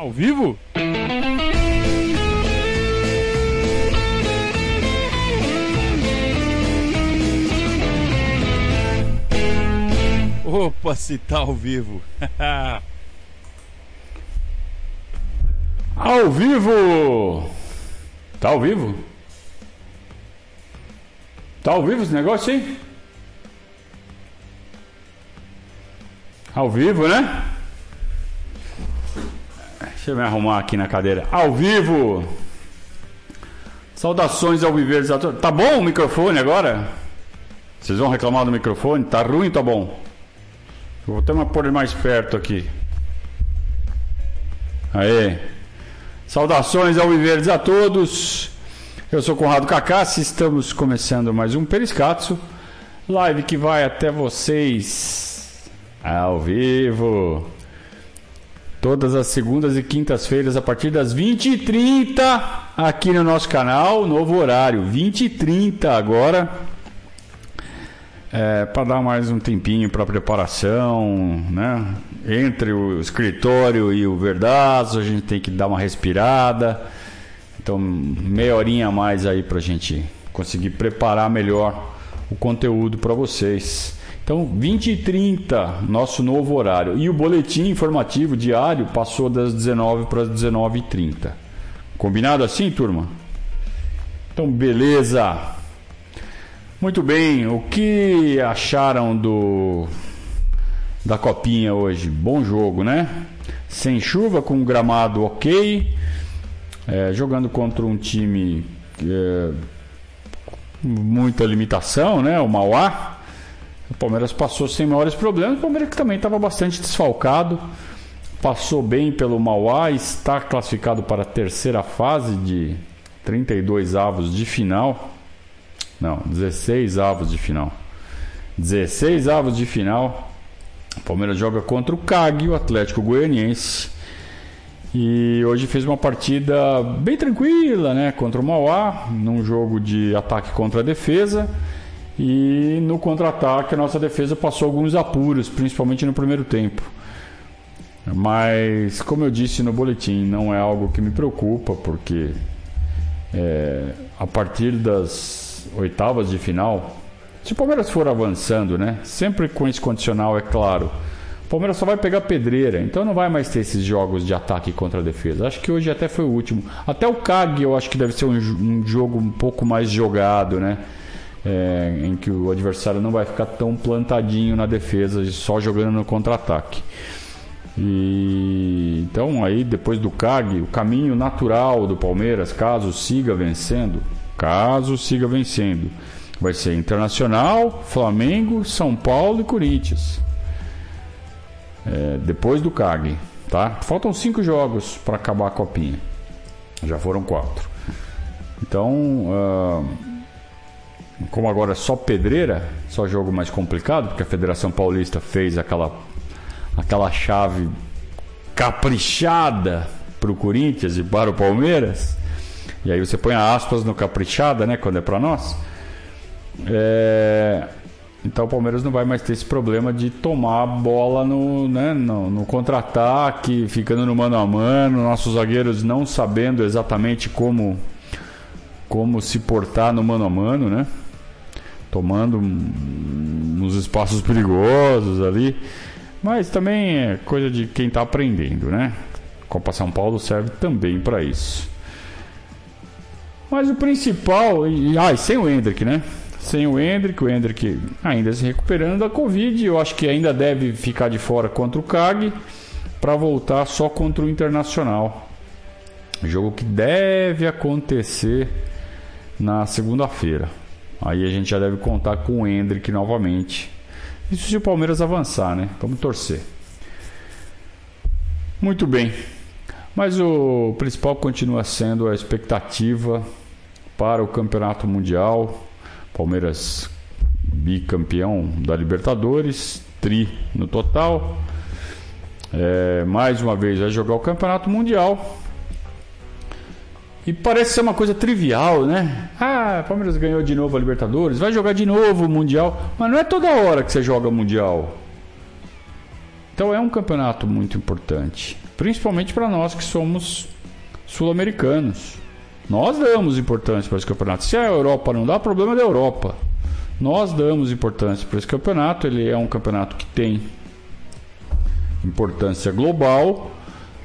Ao vivo? Opa, se tá ao vivo. Ao vivo! Tá ao vivo? Tá ao vivo esse negócio aí? Ao vivo, né? Deixa eu me arrumar aqui na cadeira. Ao vivo! Saudações ao viver. Tá bom o microfone agora? Vocês vão reclamar do microfone? Tá ruim tá bom? Vou até pôr ele mais perto aqui. Aê! Saudações ao Viverdes a todos. Eu sou Conrado Cacassi, estamos começando mais um Periscatso, live que vai até vocês ao vivo. Todas as segundas e quintas-feiras a partir das 20h30 aqui no nosso canal, novo horário, 20h30 agora. É, para dar mais um tempinho para preparação, né? Entre o escritório e o verdaço, a gente tem que dar uma respirada. Então, meia horinha a mais aí para a gente conseguir preparar melhor o conteúdo para vocês. Então, 20 e 30, nosso novo horário. E o boletim informativo diário passou das 19 para as 19 e 30. Combinado assim, turma? Então, beleza. Muito bem, o que acharam do da copinha hoje? Bom jogo, né? Sem chuva, com gramado ok, é, jogando contra um time é, muita limitação, né? O Mauá. O Palmeiras passou sem maiores problemas. O Palmeiras que também estava bastante desfalcado, passou bem pelo Mauá, está classificado para a terceira fase de 32 avos de final. Não, 16 avos de final. 16 avos de final. O Palmeiras joga contra o CAG, o Atlético Goianiense. E hoje fez uma partida bem tranquila, né? Contra o Mauá, num jogo de ataque contra a defesa. E no contra-ataque a nossa defesa passou alguns apuros, principalmente no primeiro tempo. Mas, como eu disse no boletim, não é algo que me preocupa, porque é, a partir das oitavas de final, se o Palmeiras for avançando, né? Sempre com esse condicional, é claro. O Palmeiras só vai pegar pedreira, então não vai mais ter esses jogos de ataque contra a defesa. Acho que hoje até foi o último. Até o CAG eu acho que deve ser um, um jogo um pouco mais jogado, né? É, em que o adversário não vai ficar tão plantadinho na defesa, só jogando no contra-ataque. E então aí depois do CAG, o caminho natural do Palmeiras, caso siga vencendo, caso siga vencendo. Vai ser Internacional, Flamengo, São Paulo e Corinthians. É, depois do CAG, tá? Faltam cinco jogos para acabar a copinha. Já foram quatro. Então, uh, como agora só pedreira, só jogo mais complicado, porque a Federação Paulista fez aquela, aquela chave caprichada para o Corinthians e para o Palmeiras. E aí você põe aspas no caprichada, né? Quando é para nós. É... Então o Palmeiras não vai mais ter esse problema de tomar a bola no, né, no, no contra-ataque, ficando no mano a mano, nossos zagueiros não sabendo exatamente como, como se portar no mano a mano, né? Tomando uns espaços perigosos ali. Mas também é coisa de quem está aprendendo, né? Copa São Paulo serve também para isso. Mas o principal, e, ah, e sem o Hendrick, né? Sem o Hendrick, o Hendrick ainda se recuperando da Covid, eu acho que ainda deve ficar de fora contra o CAG para voltar só contra o Internacional. Jogo que deve acontecer na segunda-feira. Aí a gente já deve contar com o Hendrick novamente. Isso se o Palmeiras avançar, né? Vamos torcer. Muito bem. Mas o principal continua sendo a expectativa para o Campeonato Mundial. Palmeiras bicampeão da Libertadores, tri no total. É, mais uma vez vai jogar o Campeonato Mundial. E parece ser uma coisa trivial, né? Ah, Palmeiras ganhou de novo a Libertadores, vai jogar de novo o Mundial. Mas não é toda hora que você joga Mundial. Então é um campeonato muito importante principalmente para nós que somos sul-americanos. Nós damos importância para esse campeonato. Se a Europa não dá, problema é da Europa. Nós damos importância para esse campeonato. Ele é um campeonato que tem importância global.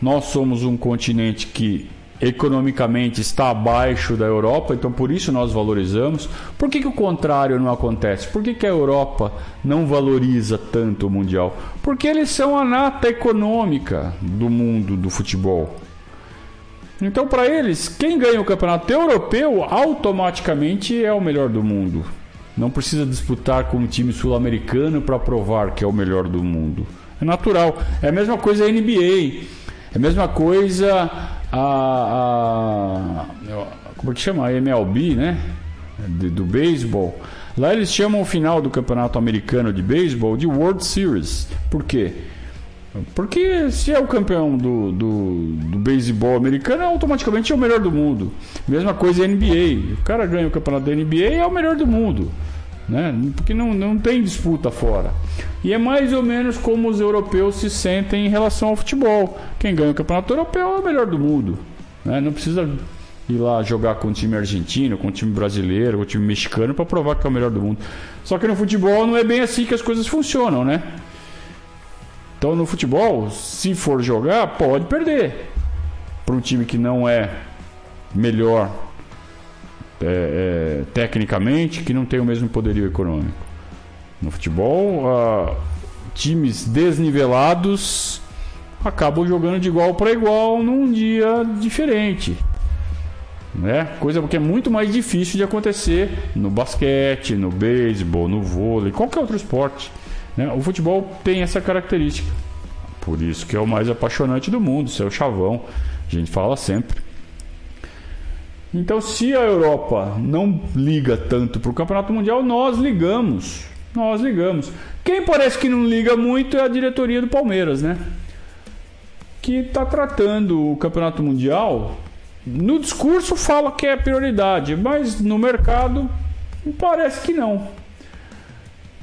Nós somos um continente que economicamente está abaixo da Europa, então por isso nós valorizamos. Por que, que o contrário não acontece? Por que, que a Europa não valoriza tanto o Mundial? Porque eles são a nata econômica do mundo do futebol. Então, para eles, quem ganha o campeonato europeu automaticamente é o melhor do mundo. Não precisa disputar com um time sul-americano para provar que é o melhor do mundo. É natural. É a mesma coisa a NBA. É a mesma coisa a, a como que chama? A MLB, né? De, do beisebol. Lá eles chamam o final do campeonato americano de beisebol de World Series. Por quê? Porque se é o campeão do, do, do beisebol americano, automaticamente é o melhor do mundo. Mesma coisa NBA. O cara ganha o campeonato da NBA é o melhor do mundo. Né? Porque não, não tem disputa fora. E é mais ou menos como os europeus se sentem em relação ao futebol. Quem ganha o campeonato europeu é o melhor do mundo. Né? Não precisa ir lá jogar com o time argentino, com o time brasileiro, com o time mexicano para provar que é o melhor do mundo. Só que no futebol não é bem assim que as coisas funcionam, né? Então no futebol, se for jogar, pode perder. Para um time que não é melhor é, é, tecnicamente, que não tem o mesmo poderio econômico. No futebol, times desnivelados acabam jogando de igual para igual num dia diferente. Né? Coisa que é muito mais difícil de acontecer no basquete, no beisebol, no vôlei, qualquer outro esporte. Né? O futebol tem essa característica. Por isso que é o mais apaixonante do mundo, isso é o chavão. A gente fala sempre. Então, se a Europa não liga tanto para o Campeonato Mundial, nós ligamos. Nós ligamos. Quem parece que não liga muito é a diretoria do Palmeiras, né? Que está tratando o Campeonato Mundial. No discurso fala que é prioridade, mas no mercado parece que não.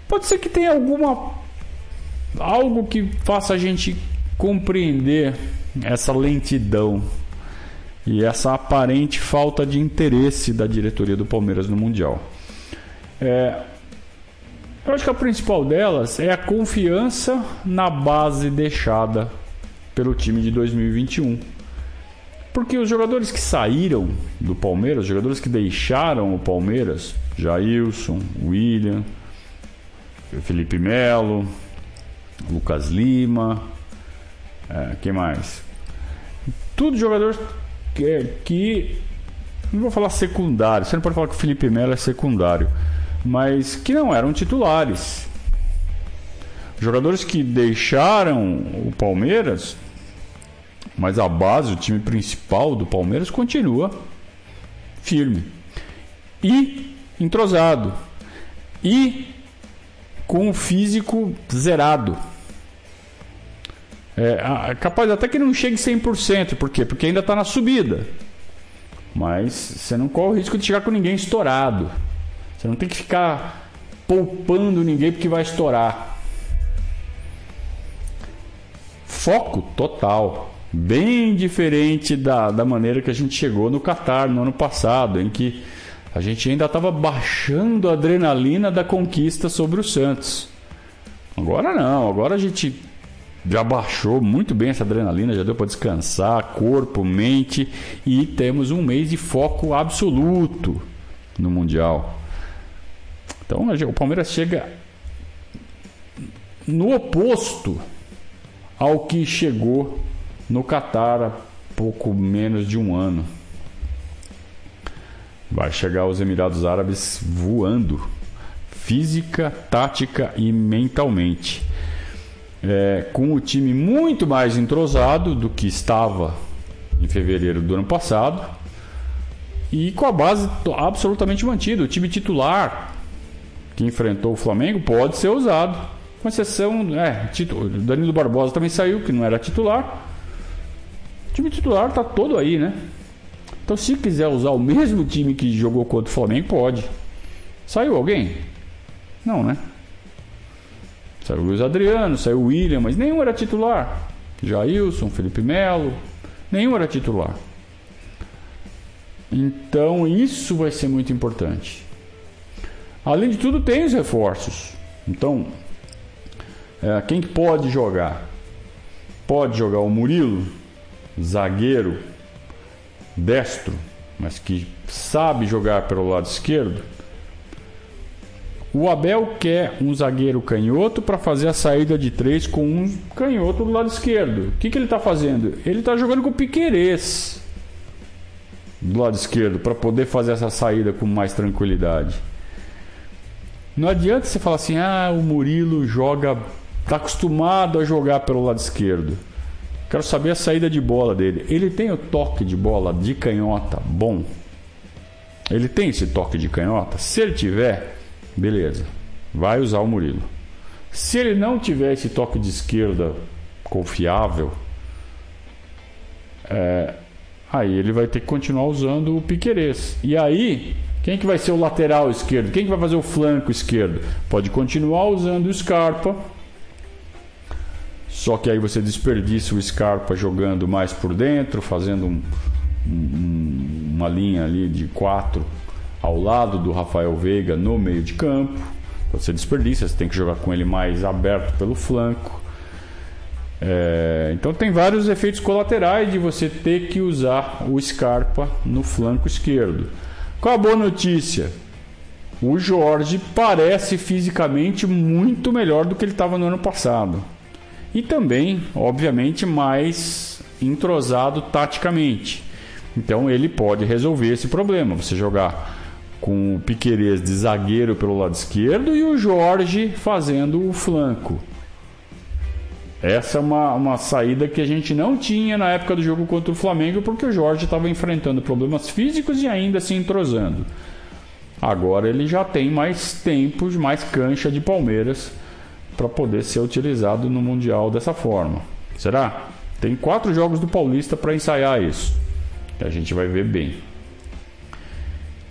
Pode ser que tenha alguma algo que faça a gente compreender essa lentidão e essa aparente falta de interesse da diretoria do Palmeiras no Mundial. É, eu acho que a principal delas é a confiança na base deixada pelo time de 2021. Porque os jogadores que saíram do Palmeiras, os jogadores que deixaram o Palmeiras, Jailson, William, Felipe Melo, Lucas Lima, é, quem mais? Tudo jogadores que, que não vou falar secundário, você não pode falar que o Felipe Melo é secundário, mas que não eram titulares. Jogadores que deixaram o Palmeiras, mas a base, o time principal do Palmeiras continua firme e entrosado e com o físico zerado. É, capaz até que não chegue 100%, por quê? Porque ainda está na subida. Mas você não corre o risco de chegar com ninguém estourado. Você não tem que ficar poupando ninguém porque vai estourar. Foco total. Bem diferente da, da maneira que a gente chegou no Qatar no ano passado, em que a gente ainda estava baixando a adrenalina da conquista sobre o Santos. Agora não, agora a gente já baixou muito bem essa adrenalina, já deu para descansar, corpo, mente e temos um mês de foco absoluto no Mundial. Então o Palmeiras chega no oposto ao que chegou no Catar há pouco menos de um ano. Vai chegar aos Emirados Árabes voando, física, tática e mentalmente é, com o time muito mais entrosado do que estava em fevereiro do ano passado e com a base absolutamente mantida. O time titular que enfrentou o Flamengo pode ser usado, com exceção. É, o Danilo Barbosa também saiu, que não era titular. O time titular está todo aí, né? Então, se quiser usar o mesmo time que jogou contra o Flamengo, pode. Saiu alguém? Não, né? Saiu o Luiz Adriano, saiu o William, mas nenhum era titular. Jailson, Felipe Melo, nenhum era titular. Então isso vai ser muito importante. Além de tudo, tem os reforços. Então, é, quem que pode jogar? Pode jogar o Murilo, zagueiro, destro, mas que sabe jogar pelo lado esquerdo. O Abel quer um zagueiro canhoto para fazer a saída de três com um canhoto do lado esquerdo. O que, que ele está fazendo? Ele está jogando com o Piquerez do lado esquerdo para poder fazer essa saída com mais tranquilidade. Não adianta você falar assim: ah, o Murilo joga, está acostumado a jogar pelo lado esquerdo. Quero saber a saída de bola dele. Ele tem o toque de bola de canhota bom? Ele tem esse toque de canhota? Se ele tiver, beleza, vai usar o Murilo. Se ele não tiver esse toque de esquerda confiável, é, aí ele vai ter que continuar usando o Piquerez. E aí, quem que vai ser o lateral esquerdo? Quem que vai fazer o flanco esquerdo? Pode continuar usando o Scarpa. Só que aí você desperdiça o Scarpa jogando mais por dentro, fazendo um, um, uma linha ali de quatro ao lado do Rafael Veiga no meio de campo. Você desperdiça, você tem que jogar com ele mais aberto pelo flanco. É, então tem vários efeitos colaterais de você ter que usar o Scarpa no flanco esquerdo. Qual a boa notícia? O Jorge parece fisicamente muito melhor do que ele estava no ano passado. E também, obviamente, mais entrosado taticamente. Então ele pode resolver esse problema. Você jogar com o Piquerez de zagueiro pelo lado esquerdo e o Jorge fazendo o flanco. Essa é uma, uma saída que a gente não tinha na época do jogo contra o Flamengo, porque o Jorge estava enfrentando problemas físicos e ainda se entrosando. Agora ele já tem mais tempo, mais cancha de Palmeiras para poder ser utilizado no Mundial dessa forma. Será? Tem quatro jogos do Paulista para ensaiar isso. A gente vai ver bem.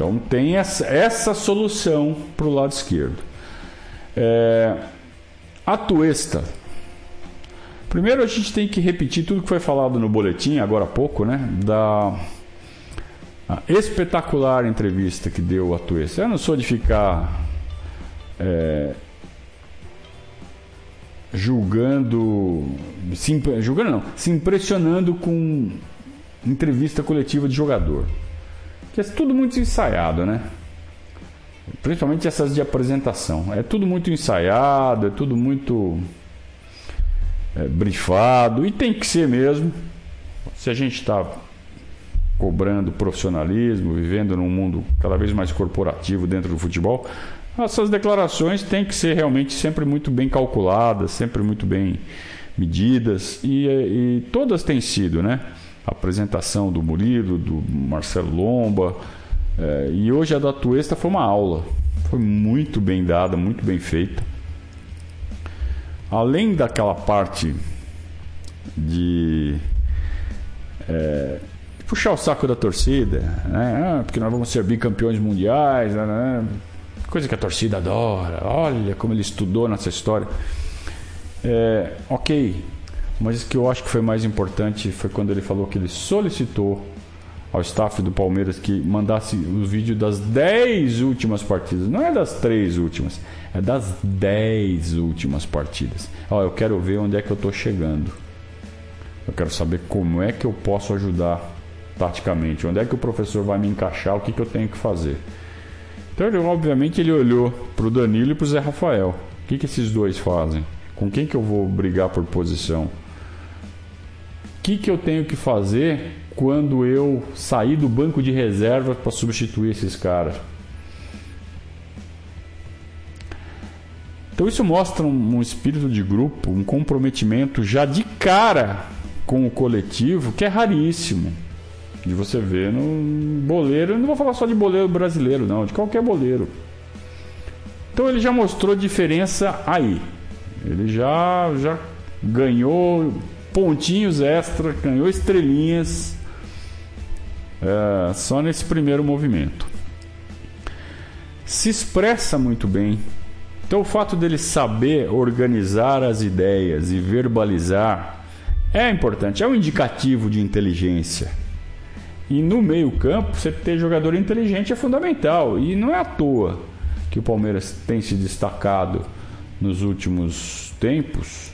Então tem essa, essa solução para o lado esquerdo. É, a Tuesta. Primeiro a gente tem que repetir tudo que foi falado no boletim agora há pouco, né? Da espetacular entrevista que deu a Tuesta. Eu não sou de ficar é, julgando, se, julgando não, se impressionando com entrevista coletiva de jogador que é tudo muito ensaiado, né? Principalmente essas de apresentação. É tudo muito ensaiado, é tudo muito é, brifado, e tem que ser mesmo. Se a gente está cobrando profissionalismo, vivendo num mundo cada vez mais corporativo dentro do futebol, essas declarações têm que ser realmente sempre muito bem calculadas, sempre muito bem medidas, e, e todas têm sido, né? A apresentação do Murilo, do Marcelo Lomba. É, e hoje a da Tuesta foi uma aula. Foi muito bem dada, muito bem feita. Além daquela parte de é, puxar o saco da torcida, né? Ah, porque nós vamos ser bicampeões mundiais, né? né? coisa que a torcida adora. Olha como ele estudou nessa história. É, ok, mas o que eu acho que foi mais importante foi quando ele falou que ele solicitou ao staff do Palmeiras que mandasse o vídeo das 10 últimas partidas. Não é das 3 últimas, é das 10 últimas partidas. Ó, eu quero ver onde é que eu estou chegando. Eu quero saber como é que eu posso ajudar taticamente, onde é que o professor vai me encaixar, o que, que eu tenho que fazer. Então, ele, obviamente, ele olhou para o Danilo e para o Zé Rafael. O que, que esses dois fazem? Com quem que eu vou brigar por posição? Que, que eu tenho que fazer quando eu sair do banco de reserva para substituir esses caras? Então isso mostra um, um, espírito de grupo, um comprometimento já de cara com o coletivo que é raríssimo de você ver no boleiro. Não vou falar só de boleiro brasileiro, não, de qualquer boleiro. Então ele já mostrou diferença aí. Ele já já ganhou pontinhos extra, ganhou estrelinhas é, só nesse primeiro movimento. Se expressa muito bem. Então, o fato dele saber organizar as ideias e verbalizar É importante, é um indicativo de inteligência. E no meio-campo, você ter jogador inteligente é fundamental. E não é à toa que o Palmeiras tem se destacado nos últimos tempos,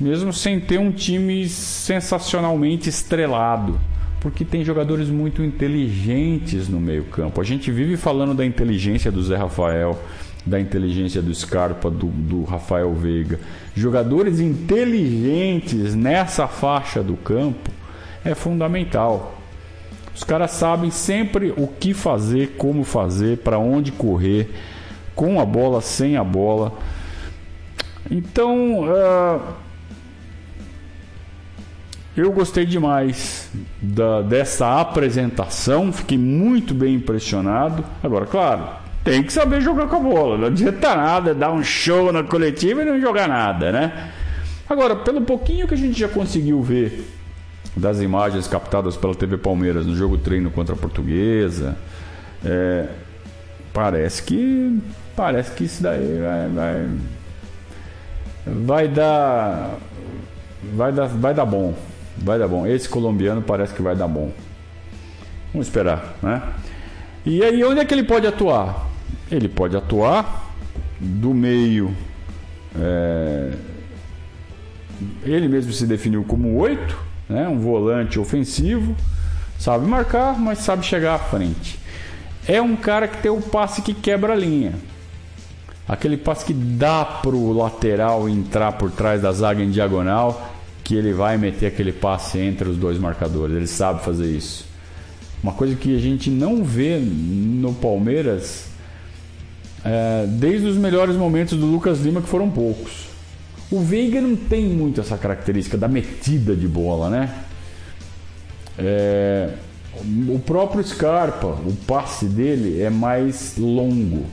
mesmo sem ter um time sensacionalmente estrelado porque tem jogadores muito inteligentes no meio-campo. A gente vive falando da inteligência do Zé Rafael, da inteligência do Scarpa, do, do Rafael Veiga. Jogadores inteligentes nessa faixa do campo é fundamental. Os caras sabem sempre o que fazer, como fazer, para onde correr, com a bola, sem a bola. Então, uh, eu gostei demais da, dessa apresentação, fiquei muito bem impressionado. Agora, claro, tem que saber jogar com a bola, não adianta nada dar um show na coletiva e não jogar nada, né? Agora, pelo pouquinho que a gente já conseguiu ver das imagens captadas pela TV Palmeiras no jogo treino contra a Portuguesa, é, parece que parece que isso daí vai, vai, vai dar vai dar vai dar bom. Vai dar bom. Esse colombiano parece que vai dar bom. Vamos esperar, né? E aí, onde é que ele pode atuar? Ele pode atuar do meio. É... Ele mesmo se definiu como oito, né? um volante ofensivo, sabe marcar, mas sabe chegar à frente. É um cara que tem o passe que quebra a linha. Aquele passe que dá pro lateral entrar por trás da zaga em diagonal que ele vai meter aquele passe entre os dois marcadores. Ele sabe fazer isso. Uma coisa que a gente não vê no Palmeiras é, desde os melhores momentos do Lucas Lima, que foram poucos. O Veiga não tem muito essa característica da metida de bola, né? É, o próprio Scarpa, o passe dele é mais longo,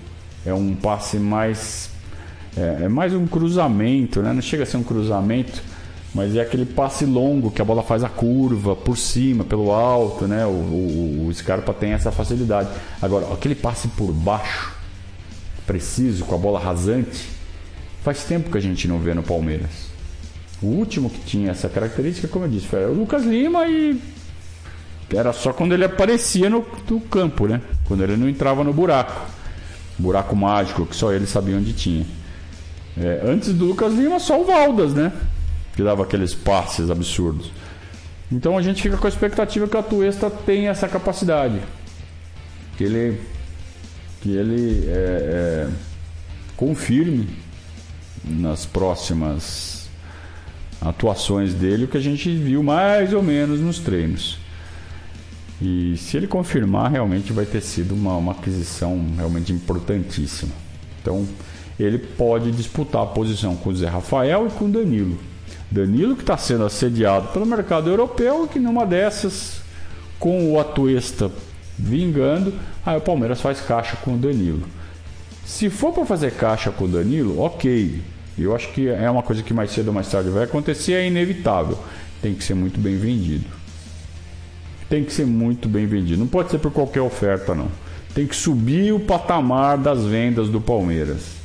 é um passe mais é, é mais um cruzamento, né? Não chega a ser um cruzamento, mas é aquele passe longo que a bola faz a curva por cima, pelo alto, né? O, o, o Scarpa tem essa facilidade. Agora, aquele passe por baixo, preciso, com a bola rasante, faz tempo que a gente não vê no Palmeiras. O último que tinha essa característica, como eu disse, foi o Lucas Lima e era só quando ele aparecia no, no campo, né? Quando ele não entrava no buraco. Buraco mágico que só ele sabia onde tinha. É, antes do Lucas Lima, só o Valdas, né? Que dava aqueles passes absurdos. Então a gente fica com a expectativa que o Atuesta tenha essa capacidade. Que ele, que ele é, é, confirme nas próximas atuações dele o que a gente viu mais ou menos nos treinos. E se ele confirmar, realmente vai ter sido uma, uma aquisição realmente importantíssima. Então ele pode disputar a posição com o Zé Rafael e com o Danilo. Danilo que está sendo assediado pelo mercado europeu, que numa dessas, com o Atuesta vingando, aí o Palmeiras faz caixa com o Danilo. Se for para fazer caixa com o Danilo, ok. Eu acho que é uma coisa que mais cedo ou mais tarde vai acontecer, é inevitável. Tem que ser muito bem vendido. Tem que ser muito bem vendido. Não pode ser por qualquer oferta, não. Tem que subir o patamar das vendas do Palmeiras.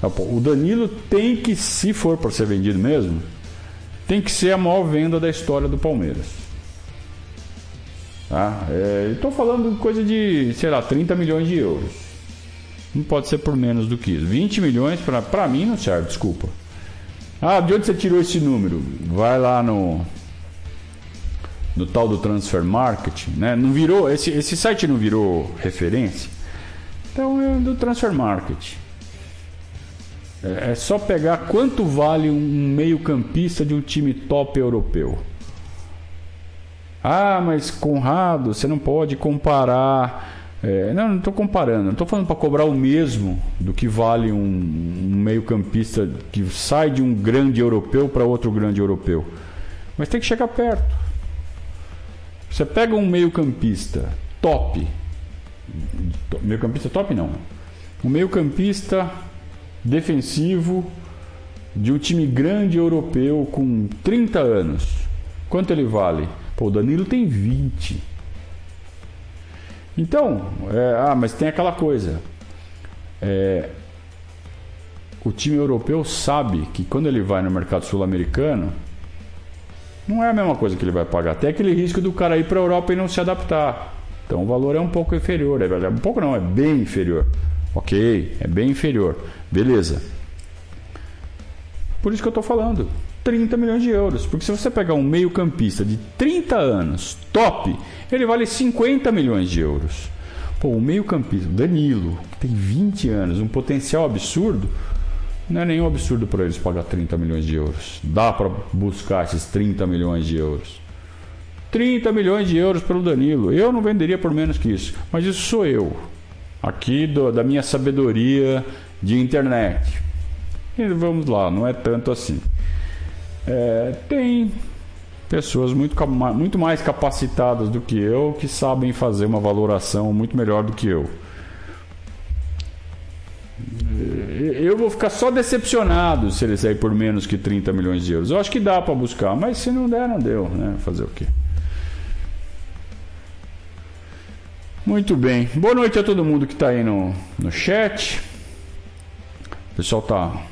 Tá o Danilo tem que, se for para ser vendido mesmo, tem que ser a maior venda da história do Palmeiras. Tá? É, Estou falando coisa de, sei lá, 30 milhões de euros. Não pode ser por menos do que isso. 20 milhões, para mim, não serve, desculpa. Ah, de onde você tirou esse número? Vai lá no no tal do Transfer Market, né? Não virou, esse, esse site não virou referência. Então é do Transfer Market. É, é só pegar quanto vale um meio-campista de um time top europeu. Ah, mas Conrado, você não pode comparar. É, não, não estou comparando, estou falando para cobrar o mesmo do que vale um, um meio-campista que sai de um grande europeu para outro grande europeu. Mas tem que chegar perto. Você pega um meio-campista top. Meio-campista top não. Um meio-campista defensivo de um time grande europeu com 30 anos. Quanto ele vale? Pô, o Danilo tem 20. Então, é, ah, mas tem aquela coisa. É, o time europeu sabe que quando ele vai no mercado sul-americano, Não é a mesma coisa que ele vai pagar. Tem aquele risco do cara ir para a Europa e não se adaptar. Então o valor é um pouco inferior. É um pouco não, é bem inferior. Ok, é bem inferior. Beleza. Por isso que eu estou falando. 30 milhões de euros. Porque se você pegar um meio-campista de 30 anos, top, ele vale 50 milhões de euros. Pô, o meio-campista, Danilo, que tem 20 anos, um potencial absurdo, não é nenhum absurdo para eles pagar 30 milhões de euros. Dá para buscar esses 30 milhões de euros. 30 milhões de euros pelo Danilo. Eu não venderia por menos que isso. Mas isso sou eu. Aqui do, da minha sabedoria de internet. E vamos lá, não é tanto assim. É, tem pessoas muito, muito mais capacitadas do que eu que sabem fazer uma valoração muito melhor do que eu. Eu vou ficar só decepcionado se ele sair por menos que 30 milhões de euros. Eu acho que dá para buscar, mas se não der, não deu, né? Fazer o quê? Muito bem. Boa noite a todo mundo que está aí no, no chat. O pessoal está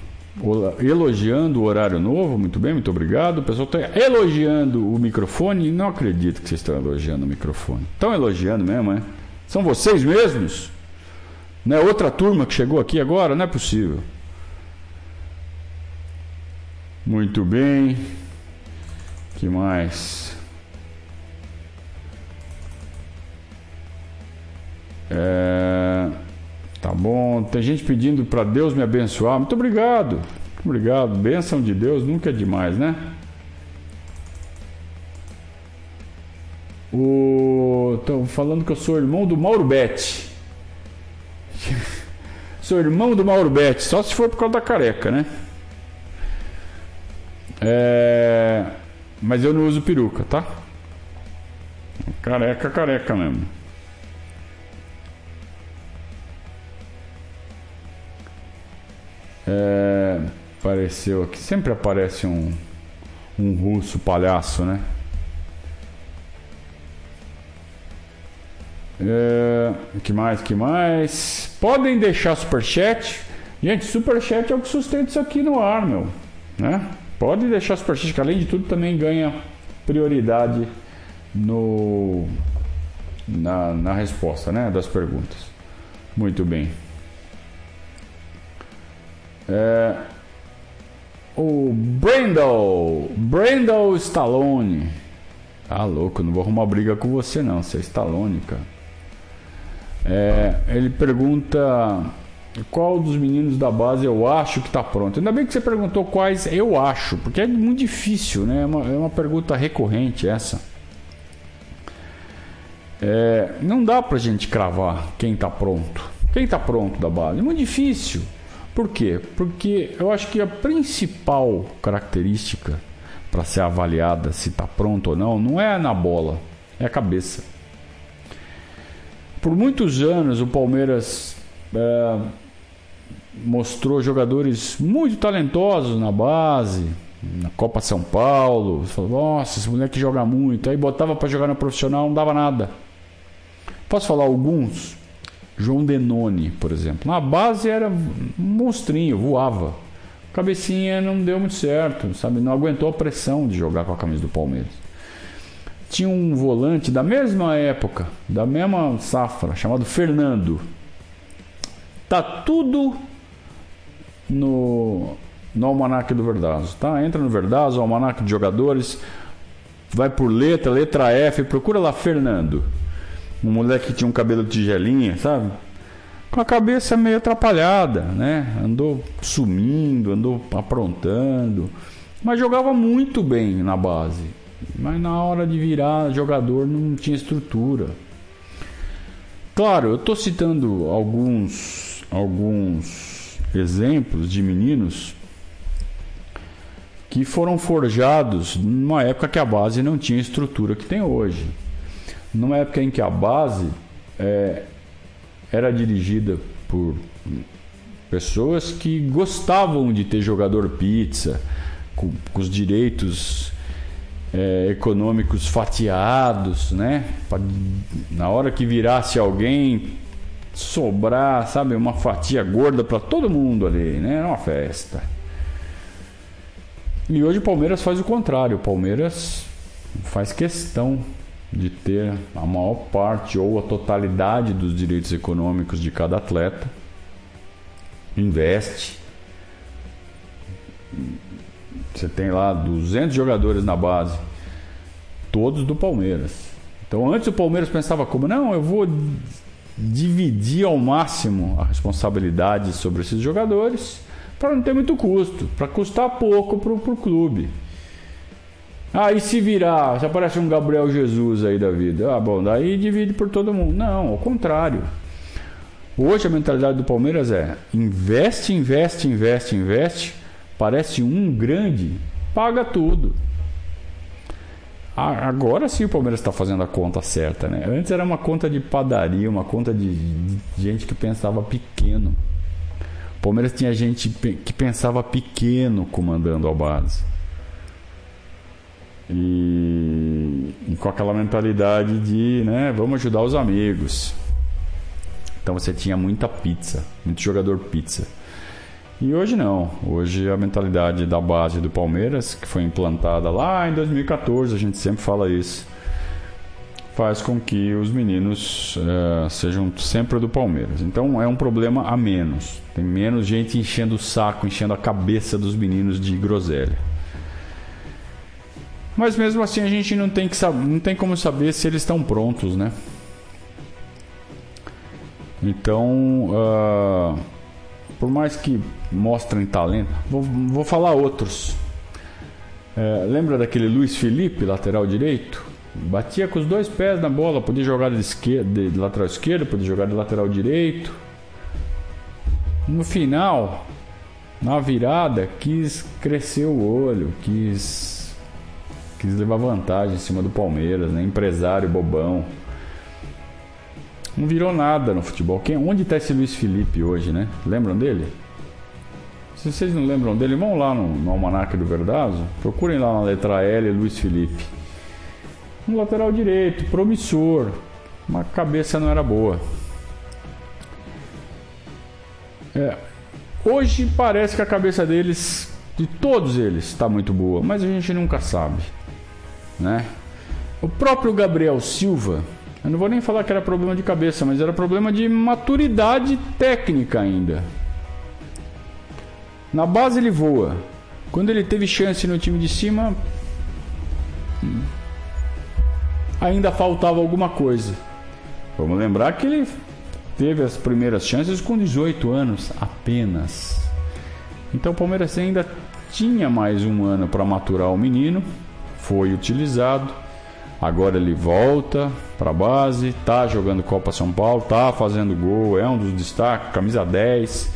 elogiando o horário novo, muito bem, muito obrigado. O pessoal está elogiando o microfone. Não acredito que vocês estão elogiando o microfone. Estão elogiando mesmo, é? São vocês mesmos? Não é outra turma que chegou aqui agora? Não é possível. Muito bem. que mais? É, tá bom. Tem gente pedindo para Deus me abençoar. Muito obrigado. Muito obrigado. Bênção de Deus nunca é demais, né? Estão falando que eu sou irmão do Mauro Betti. sou irmão do Mauro Betti, só se for por causa da careca, né? É... Mas eu não uso peruca, tá? Careca, careca mesmo. É, apareceu aqui. Sempre aparece um, um russo palhaço, né? É, que mais? Que mais? Podem deixar superchat. Gente, superchat é o que sustenta isso aqui no ar, meu. Né? Pode deixar superchat, que além de tudo também ganha prioridade no na, na resposta né, das perguntas. Muito bem. É, o Brandon, Brandon Stallone. Ah, louco, não vou arrumar briga com você não, você é Stallone, cara. É, ele pergunta qual dos meninos da base eu acho que está pronto. Ainda bem que você perguntou quais eu acho, porque é muito difícil, né? É uma, é uma pergunta recorrente essa. É, não dá pra gente cravar quem está pronto. Quem está pronto da base? É muito difícil. Por quê? Porque eu acho que a principal característica para ser avaliada se está pronto ou não, não é na bola, é a cabeça. Por muitos anos o Palmeiras é, mostrou jogadores muito talentosos na base, na Copa São Paulo. Falou, nossa, esse moleque joga muito. Aí botava para jogar no profissional, não dava nada. Posso falar alguns? João Denoni, por exemplo. Na base era um monstrinho, voava. Cabecinha não deu muito certo, sabe? Não aguentou a pressão de jogar com a camisa do Palmeiras. Tinha um volante da mesma época, da mesma safra, chamado Fernando. Tá tudo no, no almanac do Verdazo, tá? Entra no Verdazo, almanac de jogadores, vai por letra, letra F, procura lá Fernando. Um moleque que tinha um cabelo tigelinha, sabe? Com a cabeça meio atrapalhada, né? Andou sumindo, andou aprontando. Mas jogava muito bem na base. Mas na hora de virar jogador não tinha estrutura. Claro, eu estou citando alguns, alguns exemplos de meninos que foram forjados numa época que a base não tinha estrutura que tem hoje numa época em que a base é, era dirigida por pessoas que gostavam de ter jogador pizza, com, com os direitos é, econômicos fatiados, né? Pra, na hora que virasse alguém, sobrar, sabe, uma fatia gorda para todo mundo ali, né? Era uma festa. E hoje o Palmeiras faz o contrário. O Palmeiras faz questão de ter a maior parte ou a totalidade dos direitos econômicos de cada atleta, investe. Você tem lá 200 jogadores na base, todos do Palmeiras. Então antes o Palmeiras pensava como, não, eu vou dividir ao máximo a responsabilidade sobre esses jogadores para não ter muito custo, para custar pouco para o clube. E se virar, se aparece um Gabriel Jesus aí da vida, ah, bom, daí divide por todo mundo. Não, ao contrário. Hoje a mentalidade do Palmeiras é investe, investe, investe, investe. Parece um grande, paga tudo. Agora sim o Palmeiras está fazendo a conta certa, né? Antes era uma conta de padaria, uma conta de gente que pensava pequeno. O Palmeiras tinha gente que pensava pequeno comandando a base. E, e com aquela mentalidade de, né, vamos ajudar os amigos. Então você tinha muita pizza, muito jogador pizza. E hoje não. Hoje a mentalidade da base do Palmeiras, que foi implantada lá em 2014, a gente sempre fala isso, faz com que os meninos uh, sejam sempre do Palmeiras. Então é um problema a menos. Tem menos gente enchendo o saco, enchendo a cabeça dos meninos de groselha. Mas mesmo assim a gente não tem, que não tem como saber se eles estão prontos, né? Então, uh, por mais que mostrem talento, vou, vou falar outros. É, lembra daquele Luiz Felipe, lateral direito? Batia com os dois pés na bola, podia jogar de, esquerda, de lateral esquerdo, podia jogar de lateral direito. No final, na virada, quis crescer o olho, quis quis levar vantagem em cima do Palmeiras, né? Empresário bobão. Não virou nada no futebol. Quem, onde está esse Luiz Felipe hoje, né? Lembram dele? Se vocês não lembram dele, vão lá no, no Almanac do Verdazo. Procurem lá na letra L Luiz Felipe. Um lateral direito, promissor. Uma cabeça não era boa. É, hoje parece que a cabeça deles, de todos eles, está muito boa, mas a gente nunca sabe. Né? O próprio Gabriel Silva, eu não vou nem falar que era problema de cabeça, mas era problema de maturidade técnica ainda. Na base ele voa. Quando ele teve chance no time de cima, ainda faltava alguma coisa. Vamos lembrar que ele teve as primeiras chances com 18 anos apenas. Então o Palmeiras ainda tinha mais um ano para maturar o menino foi utilizado. Agora ele volta para a base, tá jogando Copa São Paulo, tá fazendo gol, é um dos destaques, camisa 10.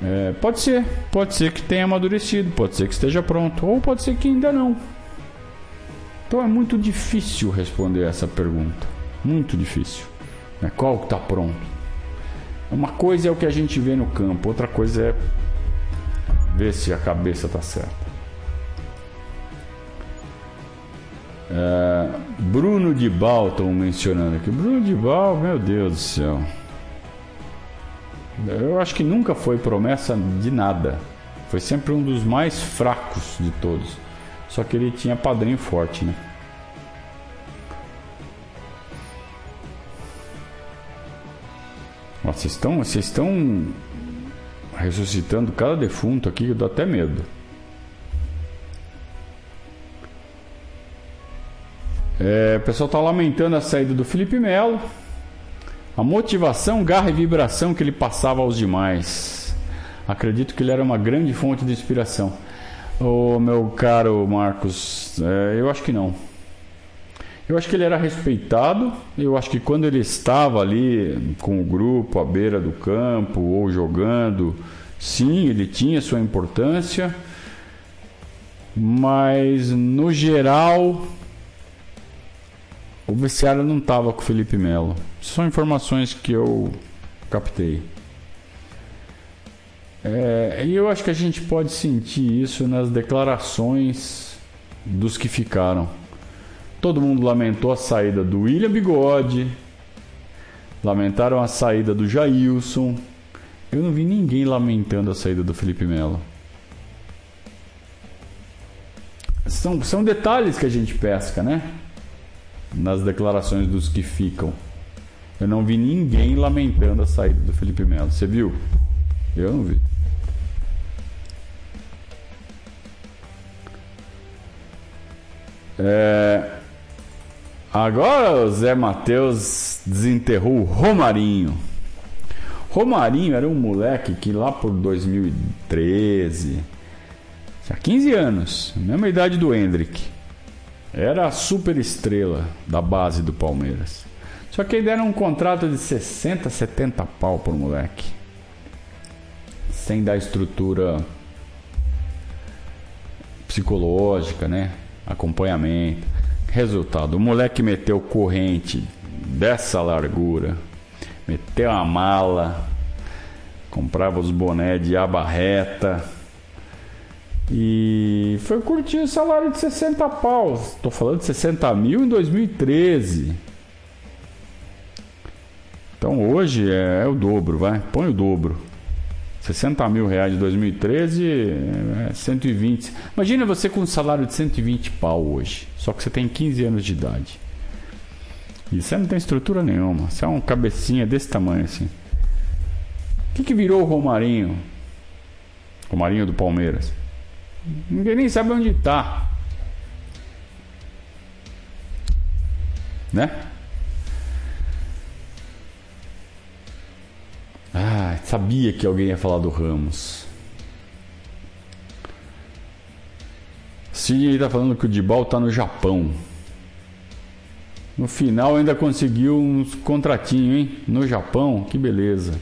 É, pode ser, pode ser que tenha amadurecido, pode ser que esteja pronto, ou pode ser que ainda não. Então é muito difícil responder essa pergunta, muito difícil. Né? Qual que está pronto? Uma coisa é o que a gente vê no campo, outra coisa é ver se a cabeça está certa. É, Bruno de Bal, estão mencionando aqui. Bruno de Bal, meu Deus do céu. Eu acho que nunca foi promessa de nada. Foi sempre um dos mais fracos de todos. Só que ele tinha padrinho forte, né? vocês estão, vocês estão ressuscitando cada defunto aqui, eu dou até medo. É, o pessoal está lamentando a saída do Felipe Melo. A motivação, garra e vibração que ele passava aos demais. Acredito que ele era uma grande fonte de inspiração. Ô meu caro Marcos, é, eu acho que não. Eu acho que ele era respeitado. Eu acho que quando ele estava ali com o grupo à beira do campo ou jogando, sim, ele tinha sua importância. Mas no geral, o vestiário não estava com o Felipe Melo. São informações que eu captei. É, e eu acho que a gente pode sentir isso nas declarações dos que ficaram. Todo mundo lamentou a saída do William Bigode, lamentaram a saída do Jailson. Eu não vi ninguém lamentando a saída do Felipe Melo. são, são detalhes que a gente pesca, né? Nas declarações dos que ficam. Eu não vi ninguém lamentando a saída do Felipe Melo. Você viu? Eu não vi. É... Agora o Zé Matheus desenterrou o Romarinho. Romarinho era um moleque que lá por 2013, tinha 15 anos, mesma idade do Hendrick, era a super estrela da base do Palmeiras. Só que aí deram um contrato de 60, 70 pau por moleque. Sem dar estrutura psicológica, né? Acompanhamento. Resultado: o moleque meteu corrente dessa largura, meteu a mala, comprava os bonés de aba reta e foi curtir o salário de 60 paus. Estou falando de 60 mil em 2013. Então hoje é, é, o dobro, vai. Põe o dobro. 60 mil reais de 2013 é 120. Imagina você com um salário de 120 pau hoje. Só que você tem 15 anos de idade. E você não tem estrutura nenhuma. Você é um cabecinha desse tamanho assim. O que, que virou o Romarinho? Romarinho do Palmeiras. Ninguém nem sabe onde está. Né? Ah, sabia que alguém ia falar do Ramos. Sidney está falando que o Dibal está no Japão. No final ainda conseguiu uns contratinhos, hein? No Japão, que beleza.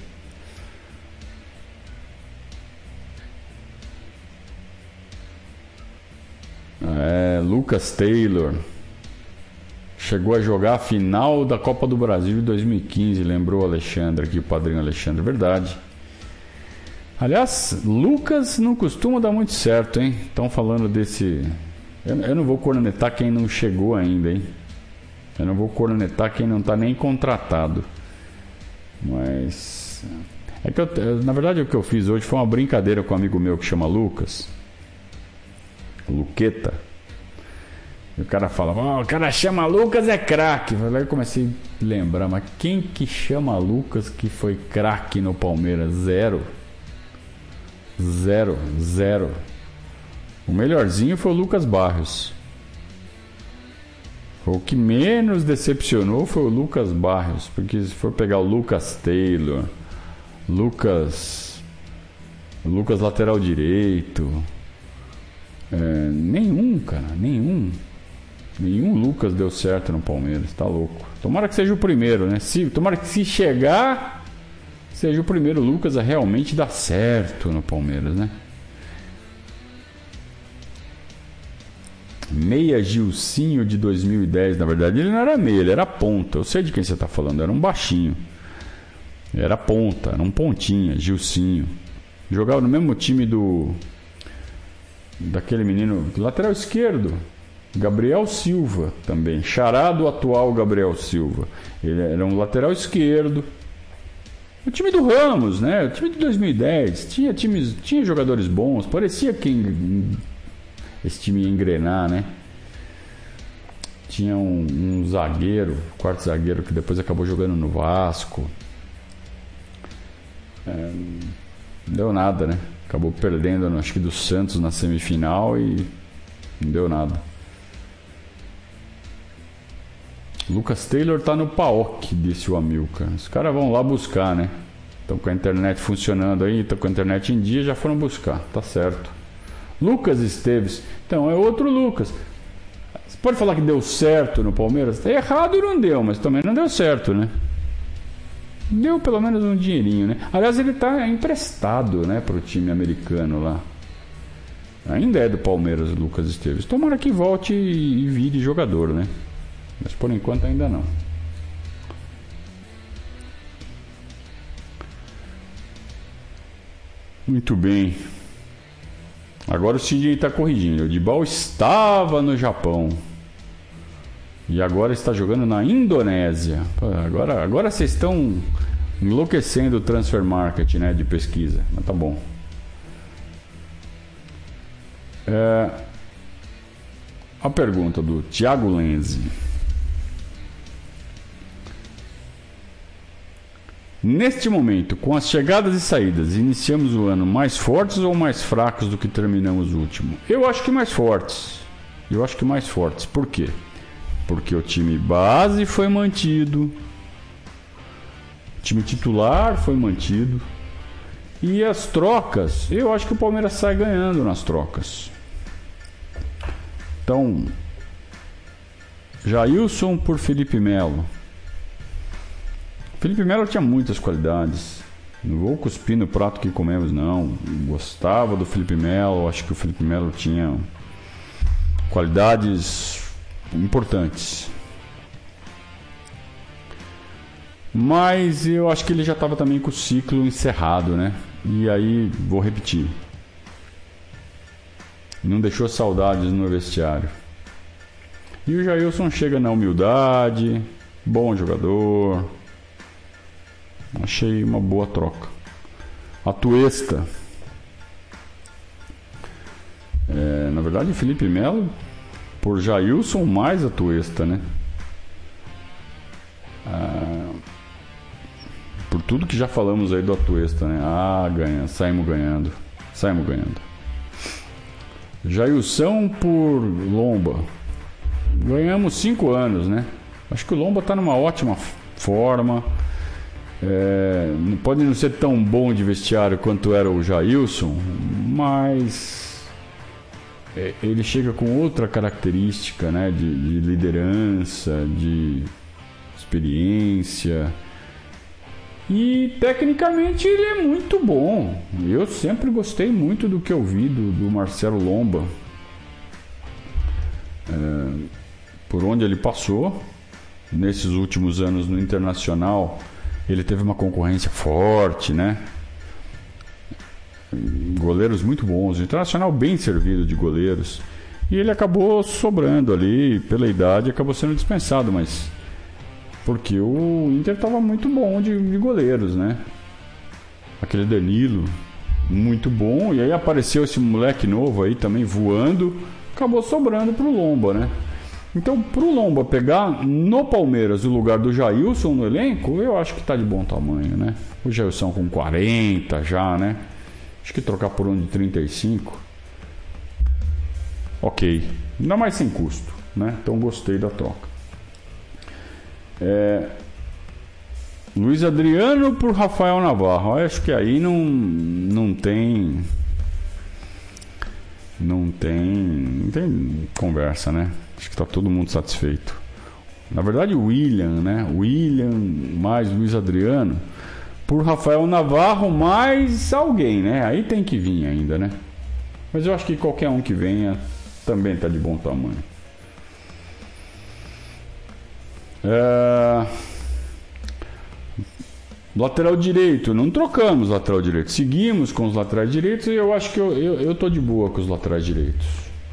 É, Lucas Taylor. Chegou a jogar a final da Copa do Brasil de 2015, lembrou o Alexandre aqui, o padrinho Alexandre, verdade. Aliás, Lucas não costuma dar muito certo, hein? Estão falando desse. Eu, eu, não vou cornetar quem não chegou ainda, hein? Eu não vou cornetar quem não está nem contratado. Mas. É que eu, na verdade o que eu fiz hoje foi uma brincadeira com um amigo meu que chama Lucas. Luqueta. E o cara fala, oh, o cara chama Lucas é craque. Aí eu comecei a lembrar, mas quem que chama Lucas que foi craque no Palmeiras? Zero. Zero, zero. O melhorzinho foi o Lucas Barrios. O que menos decepcionou foi o Lucas Barrios, porque se for pegar o Lucas Taylor, Lucas, Lucas lateral direito, é, nenhum, cara, nenhum. Nenhum Lucas deu certo no Palmeiras, tá louco. Tomara que seja o primeiro, né? Se, tomara que se chegar, seja o primeiro Lucas a realmente dar certo no Palmeiras, né? Meia Gilcinho de 2010, na verdade, ele não era meia, ele era ponta. Eu sei de quem você está falando, era um baixinho. Era ponta, era um pontinha, Gilcinho. Jogava no mesmo time do. Daquele menino, lateral esquerdo, Gabriel Silva também, charado atual Gabriel Silva. Ele era um lateral esquerdo. O time do Ramos, né? O time de 2010 tinha times, tinha jogadores bons, parecia que esse time ia engrenar, né? Tinha um, um zagueiro, quarto zagueiro que depois acabou jogando no Vasco. É, deu nada, né? Acabou perdendo, acho que do Santos na semifinal e não deu nada. Lucas Taylor tá no PAOC, disse o Amilcar. Os caras vão lá buscar, né? Estão com a internet funcionando aí, estão com a internet em dia, já foram buscar, tá certo. Lucas Esteves, então é outro Lucas. Você pode falar que deu certo no Palmeiras? Tá errado não deu, mas também não deu certo, né? Deu pelo menos um dinheirinho, né? Aliás, ele tá emprestado, né, pro time americano lá. Ainda é do Palmeiras, Lucas Esteves. Tomara que volte e vire jogador, né? Mas por enquanto ainda não. Muito bem. Agora o Sidney está corrigindo. O Dibal estava no Japão. E agora está jogando na Indonésia. Agora, agora vocês estão enlouquecendo o transfer market né, de pesquisa. Mas tá bom. É, a pergunta do Tiago Lenzi. Neste momento, com as chegadas e saídas, iniciamos o ano mais fortes ou mais fracos do que terminamos o último? Eu acho que mais fortes. Eu acho que mais fortes. Por quê? Porque o time base foi mantido, o time titular foi mantido. E as trocas, eu acho que o Palmeiras sai ganhando nas trocas. Então, Jailson por Felipe Melo. Felipe Melo tinha muitas qualidades. Não vou cuspir no prato que comemos, não. Gostava do Felipe Melo. Acho que o Felipe Melo tinha qualidades importantes. Mas eu acho que ele já estava também com o ciclo encerrado, né? E aí, vou repetir. Não deixou saudades no vestiário. E o Jailson chega na humildade, bom jogador, Achei uma boa troca. A Tuesta. É, na verdade, Felipe Melo por Jailson mais a Tuesta, né? Ah, por tudo que já falamos aí do Atuesta, né? Ah, ganha, saímos ganhando. Saímos ganhando. Jailson por Lomba. Ganhamos cinco anos, né? Acho que o Lomba está numa ótima forma. É, pode não ser tão bom de vestiário quanto era o Jailson, mas é, ele chega com outra característica né, de, de liderança, de experiência. E tecnicamente ele é muito bom. Eu sempre gostei muito do que eu vi do, do Marcelo Lomba. É, por onde ele passou nesses últimos anos no Internacional ele teve uma concorrência forte, né? Goleiros muito bons, o Internacional bem servido de goleiros. E ele acabou sobrando ali, pela idade, acabou sendo dispensado, mas porque o Inter estava muito bom de, de, goleiros, né? Aquele Danilo, muito bom, e aí apareceu esse moleque novo aí também voando, acabou sobrando pro Lomba, né? Então, para o Lomba pegar no Palmeiras o lugar do Jailson no elenco, eu acho que está de bom tamanho, né? O Jailson com 40 já, né? Acho que trocar por um de 35. Ok. Ainda mais sem custo, né? Então gostei da troca. É... Luiz Adriano por Rafael Navarro. Eu acho que aí não, não tem. Não tem. Não tem conversa, né? Acho que está todo mundo satisfeito. Na verdade, o William, né? William mais Luiz Adriano. Por Rafael Navarro mais alguém, né? Aí tem que vir ainda, né? Mas eu acho que qualquer um que venha também está de bom tamanho. É... Lateral direito, não trocamos lateral direito, seguimos com os laterais direitos e eu acho que eu, eu, eu tô de boa com os laterais direitos.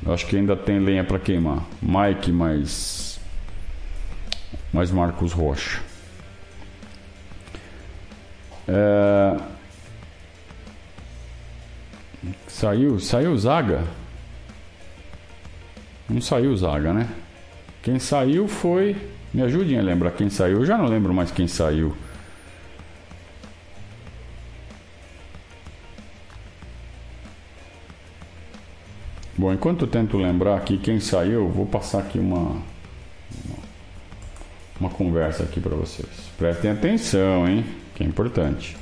Acho que ainda tem lenha para queimar. Mike mais mais Marcos Rocha. É... Saiu, saiu Zaga? Não saiu Zaga, né? Quem saiu foi. Me ajudem a lembrar quem saiu. Eu já não lembro mais quem saiu. Bom, enquanto eu tento lembrar aqui quem saiu, vou passar aqui uma, uma, uma conversa aqui para vocês. Prestem atenção, hein? Que é importante.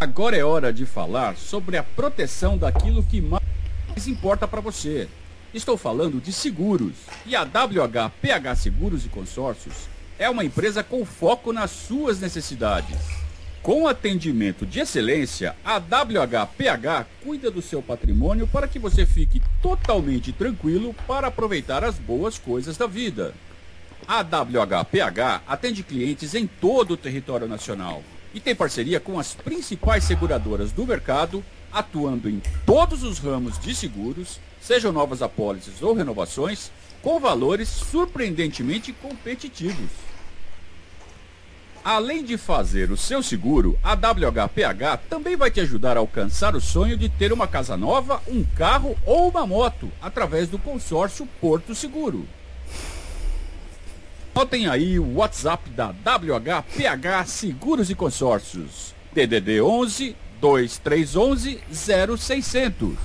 Agora é hora de falar sobre a proteção daquilo que mais importa para você. Estou falando de seguros. E a WHPH Seguros e Consórcios é uma empresa com foco nas suas necessidades. Com atendimento de excelência, a WHPH cuida do seu patrimônio para que você fique totalmente tranquilo para aproveitar as boas coisas da vida. A WHPH atende clientes em todo o território nacional e tem parceria com as principais seguradoras do mercado, atuando em todos os ramos de seguros, sejam novas apólices ou renovações, com valores surpreendentemente competitivos. Além de fazer o seu seguro, a WHPH também vai te ajudar a alcançar o sonho de ter uma casa nova, um carro ou uma moto, através do consórcio Porto Seguro. Notem aí o WhatsApp da WHPH Seguros e Consórcios. DDD 11 2311 0600.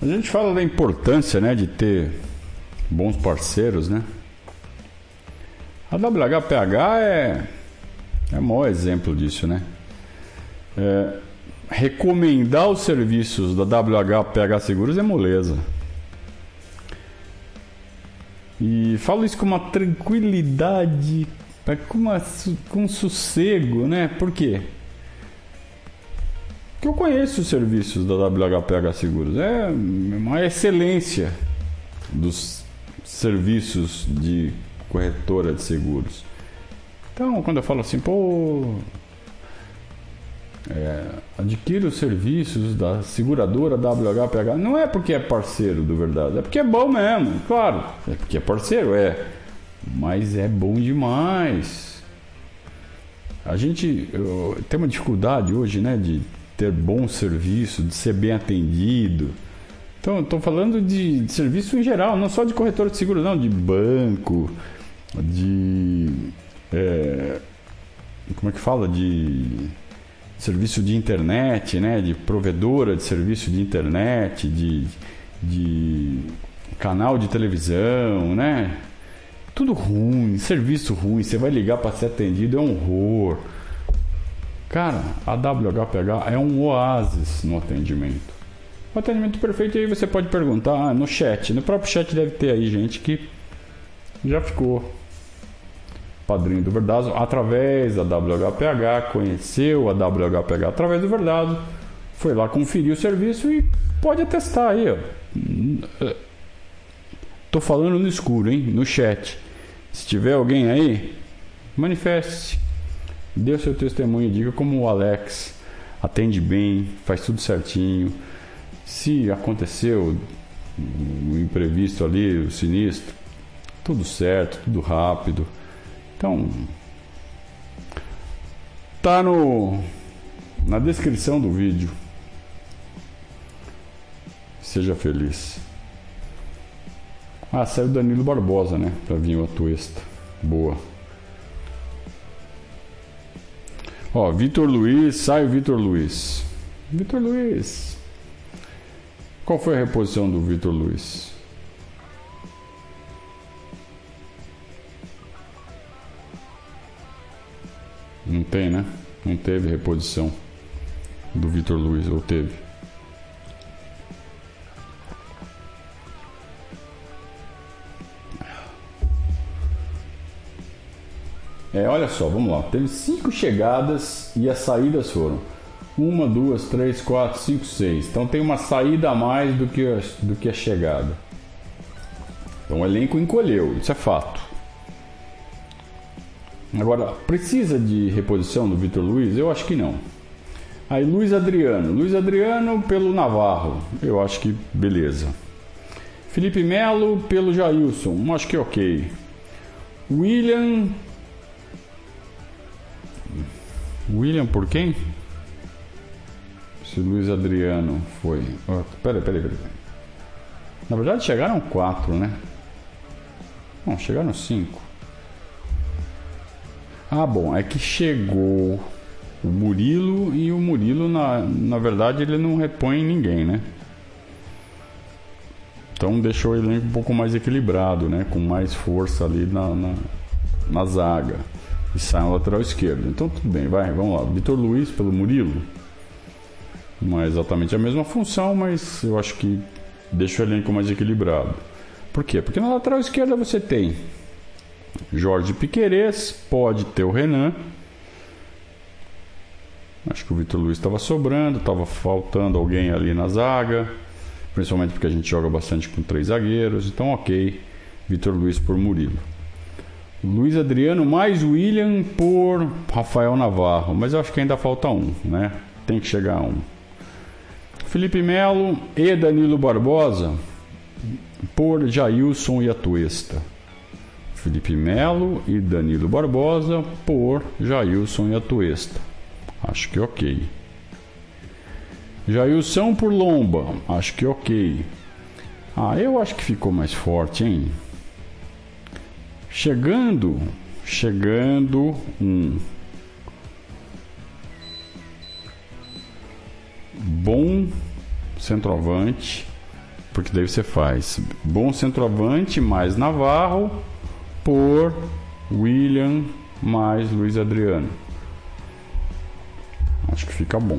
A gente fala da importância, né, de ter bons parceiros, né? A WHPH é é o maior exemplo disso, né? É, recomendar os serviços da WHPH Seguros é moleza. E falo isso com uma tranquilidade, com, uma, com um sossego, né? Por quê? Porque eu conheço os serviços da WHPH Seguros. É uma excelência dos serviços de corretora de seguros. Então, quando eu falo assim, pô, é, adquira os serviços da seguradora WHPH, não é porque é parceiro do verdade, é porque é bom mesmo, claro, é porque é parceiro, é, mas é bom demais. A gente eu, tem uma dificuldade hoje, né, de ter bom serviço, de ser bem atendido. Então, estou falando de, de, serviço em geral, não só de corretor de seguro, não, de banco, de. É, como é que fala? De serviço de internet, né? De provedora de serviço de internet, de, de canal de televisão, né? Tudo ruim, serviço ruim. Você vai ligar para ser atendido, é um horror. Cara, a WHPH é um oásis no atendimento. O atendimento perfeito, aí você pode perguntar ah, no chat. No próprio chat deve ter aí gente que já ficou padrinho do Verdazo através da WHPH, conheceu a WHPH através do Verdazo, foi lá conferir o serviço e pode atestar aí. Ó. Tô falando no escuro, hein? No chat. Se tiver alguém aí, manifeste-se. Dê o seu testemunho, diga como o Alex atende bem, faz tudo certinho. Se aconteceu o imprevisto ali, o sinistro, tudo certo, tudo rápido. Então, tá no na descrição do vídeo. Seja feliz. Ah, saiu Danilo Barbosa, né? Pra vir o Tuesta. Boa. Ó, Vitor Luiz, sai o Vitor Luiz. Vitor Luiz. Qual foi a reposição do Vitor Luiz? Não tem, né? Não teve reposição do Vitor Luiz, ou teve? É, olha só, vamos lá. Teve cinco chegadas e as saídas foram uma, duas, três, quatro, cinco, seis. Então tem uma saída a mais do que a, do que a chegada. Então o elenco encolheu, isso é fato. Agora, precisa de reposição do Vitor Luiz? Eu acho que não. Aí Luiz Adriano. Luiz Adriano pelo Navarro. Eu acho que beleza. Felipe Melo pelo Jailson. Acho que ok. William. William por quem? Se Luiz Adriano foi. Oh, peraí, peraí, peraí. Na verdade chegaram quatro, né? Não, chegaram cinco. Ah, bom, é que chegou o Murilo e o Murilo, na, na verdade, ele não repõe ninguém, né? Então deixou o elenco um pouco mais equilibrado, né? Com mais força ali na, na, na zaga. E sai no lateral esquerdo. Então tudo bem, vai, vamos lá. Vitor Luiz pelo Murilo. Não é exatamente a mesma função, mas eu acho que deixa o elenco mais equilibrado. Por quê? Porque na lateral esquerda você tem Jorge Piquerez, pode ter o Renan. Acho que o Vitor Luiz estava sobrando, estava faltando alguém ali na zaga, principalmente porque a gente joga bastante com três zagueiros. Então, ok, Vitor Luiz por Murilo. Luiz Adriano mais William por Rafael Navarro, mas eu acho que ainda falta um, né? Tem que chegar a um. Felipe Melo e Danilo Barbosa. por Jailson e Atuesta. Felipe Melo e Danilo Barbosa por Jailson e Atuesta. Acho que ok. Jailson por Lomba. Acho que ok. Ah, eu acho que ficou mais forte, hein? Chegando, chegando um bom centroavante, porque daí você faz bom centroavante mais Navarro por William mais Luiz Adriano. Acho que fica bom.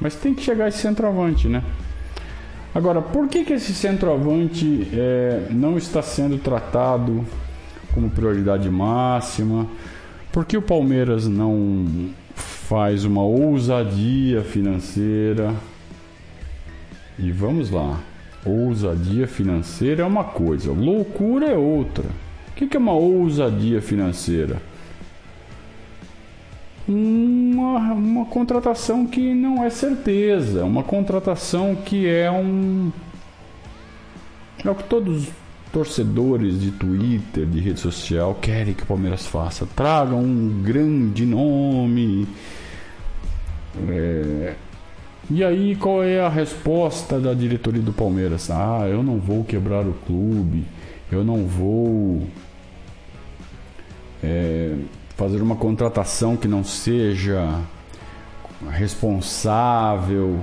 Mas tem que chegar esse centroavante, né? Agora, por que, que esse centroavante é, não está sendo tratado como prioridade máxima? Por que o Palmeiras não faz uma ousadia financeira? E vamos lá. Ousadia financeira é uma coisa, loucura é outra. O que, é uma ousadia financeira? uma, uma contratação que não é certeza, uma contratação que é um. É o que todos os torcedores de Twitter, de rede social, querem que o Palmeiras faça. Traga um grande nome. É... E aí, qual é a resposta da diretoria do Palmeiras? Ah, eu não vou quebrar o clube, eu não vou. É fazer uma contratação que não seja responsável.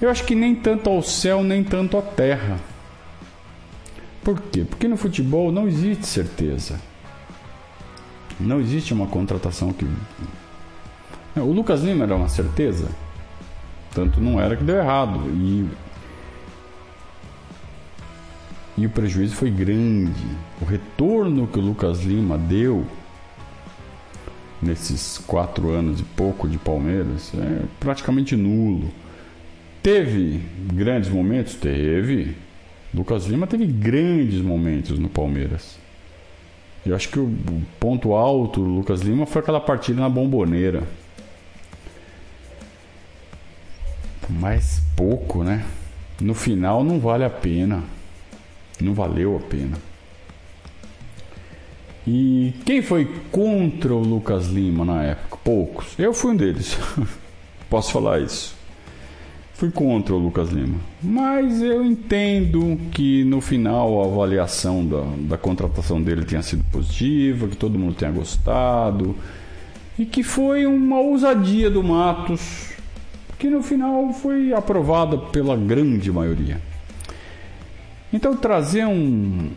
Eu acho que nem tanto ao céu, nem tanto à terra. Por quê? Porque no futebol não existe certeza. Não existe uma contratação que. O Lucas Lima era uma certeza. Tanto não era que deu errado. E e o prejuízo foi grande. O retorno que o Lucas Lima deu nesses quatro anos e pouco de Palmeiras é praticamente nulo. Teve grandes momentos? Teve. Lucas Lima teve grandes momentos no Palmeiras. Eu acho que o ponto alto do Lucas Lima foi aquela partida na bomboneira. Mas pouco, né? No final não vale a pena. Não valeu a pena. E quem foi contra o Lucas Lima na época? Poucos. Eu fui um deles. Posso falar isso. Fui contra o Lucas Lima. Mas eu entendo que no final a avaliação da, da contratação dele tenha sido positiva, que todo mundo tenha gostado. E que foi uma ousadia do Matos, que no final foi aprovada pela grande maioria. Então trazer um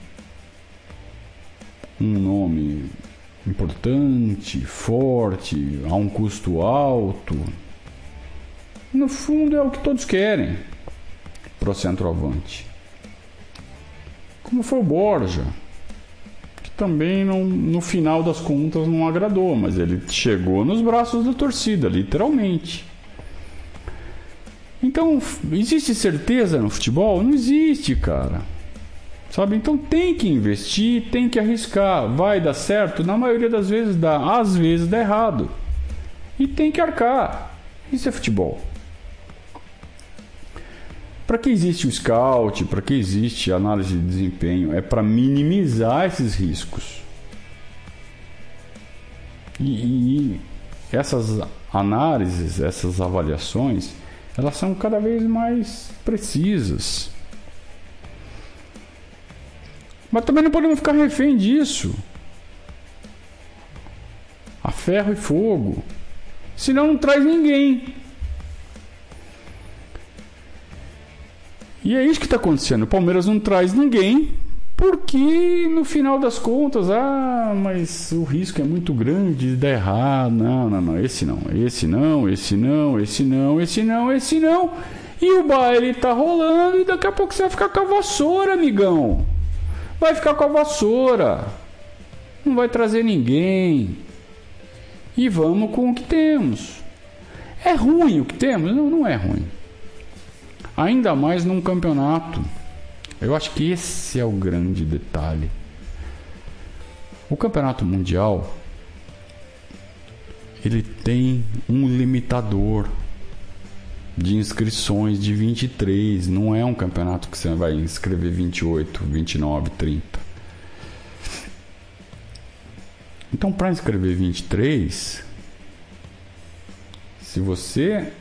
um nome importante, forte, a um custo alto, no fundo é o que todos querem para o centroavante. Como foi o Borja, que também não, no final das contas não agradou, mas ele chegou nos braços da torcida, literalmente. Então, existe certeza no futebol? Não existe, cara. Sabe? Então tem que investir, tem que arriscar. Vai dar certo? Na maioria das vezes dá, às vezes dá errado. E tem que arcar. Isso é futebol. Para que existe o scout? Para que existe a análise de desempenho? É para minimizar esses riscos. E, e essas análises, essas avaliações, elas são cada vez mais precisas. Mas também não podemos ficar refém disso. A ferro e fogo. Senão não traz ninguém. E é isso que está acontecendo. O Palmeiras não traz ninguém porque no final das contas, ah, mas o risco é muito grande de dar errado. Não, não, não, esse não, esse não, esse não, esse não, esse não, esse não. E o baile tá rolando e daqui a pouco você vai ficar com a vassoura, amigão. Vai ficar com a vassoura. Não vai trazer ninguém. E vamos com o que temos. É ruim o que temos? Não, não é ruim. Ainda mais num campeonato eu acho que esse é o grande detalhe. O campeonato mundial ele tem um limitador. de inscrições de 23. Não é um campeonato que você vai inscrever 28, 29, 30. Então, para inscrever 23, se você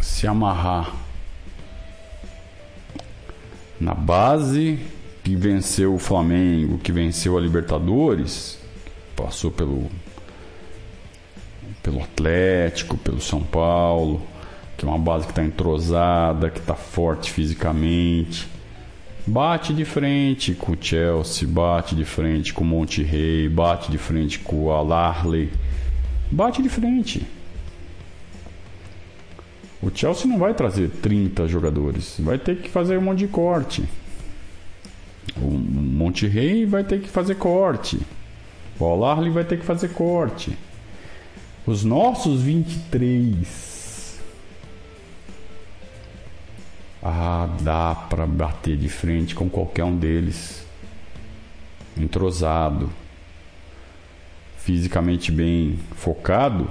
se amarrar na base que venceu o Flamengo, que venceu a Libertadores, passou pelo pelo Atlético, pelo São Paulo, que é uma base que está entrosada, que está forte fisicamente. Bate de frente com o Chelsea, bate de frente com o Monte Rei, bate de frente com o Al-Arley. Bate de frente. O Chelsea não vai trazer 30 jogadores, vai ter que fazer um monte de corte. O Monte Rei vai ter que fazer corte. O Al-Arley vai ter que fazer corte. Os nossos 23 Ah, dá para bater de frente com qualquer um deles. Entrosado, fisicamente bem focado.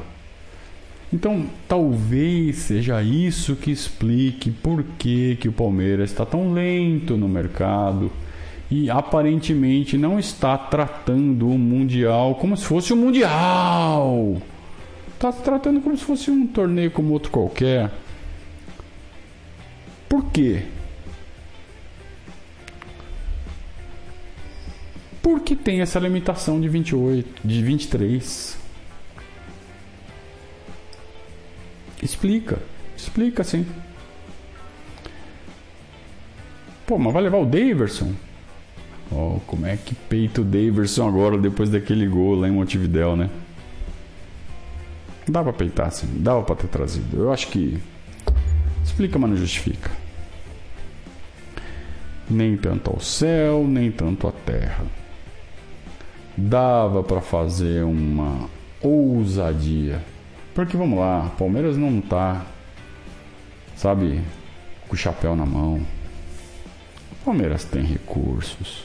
Então, talvez seja isso que explique por que, que o Palmeiras está tão lento no mercado e aparentemente não está tratando o Mundial como se fosse um Mundial. Está tratando como se fosse um torneio como outro qualquer. Por quê? Porque tem essa limitação de 28, de 23. Explica, explica sim. Pô, mas vai levar o Daverson? Oh, como é que peita o Daverson agora depois daquele gol lá em Montevidéu, né? Dava pra peitar sim, dava pra ter trazido. Eu acho que. Explica, mas não justifica nem tanto ao céu, nem tanto à terra. Dava para fazer uma ousadia. Porque vamos lá, Palmeiras não tá, sabe, com o chapéu na mão. Palmeiras tem recursos.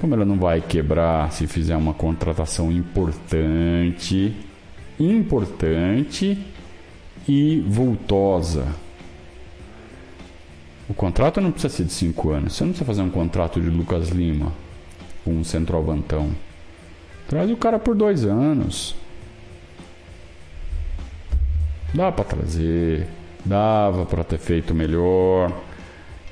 Palmeiras não vai quebrar se fizer uma contratação importante, importante e vultosa o contrato não precisa ser de 5 anos. Você não precisa fazer um contrato de Lucas Lima com um centroavantão. Traz o cara por dois anos. Dá para trazer, dava para ter feito melhor.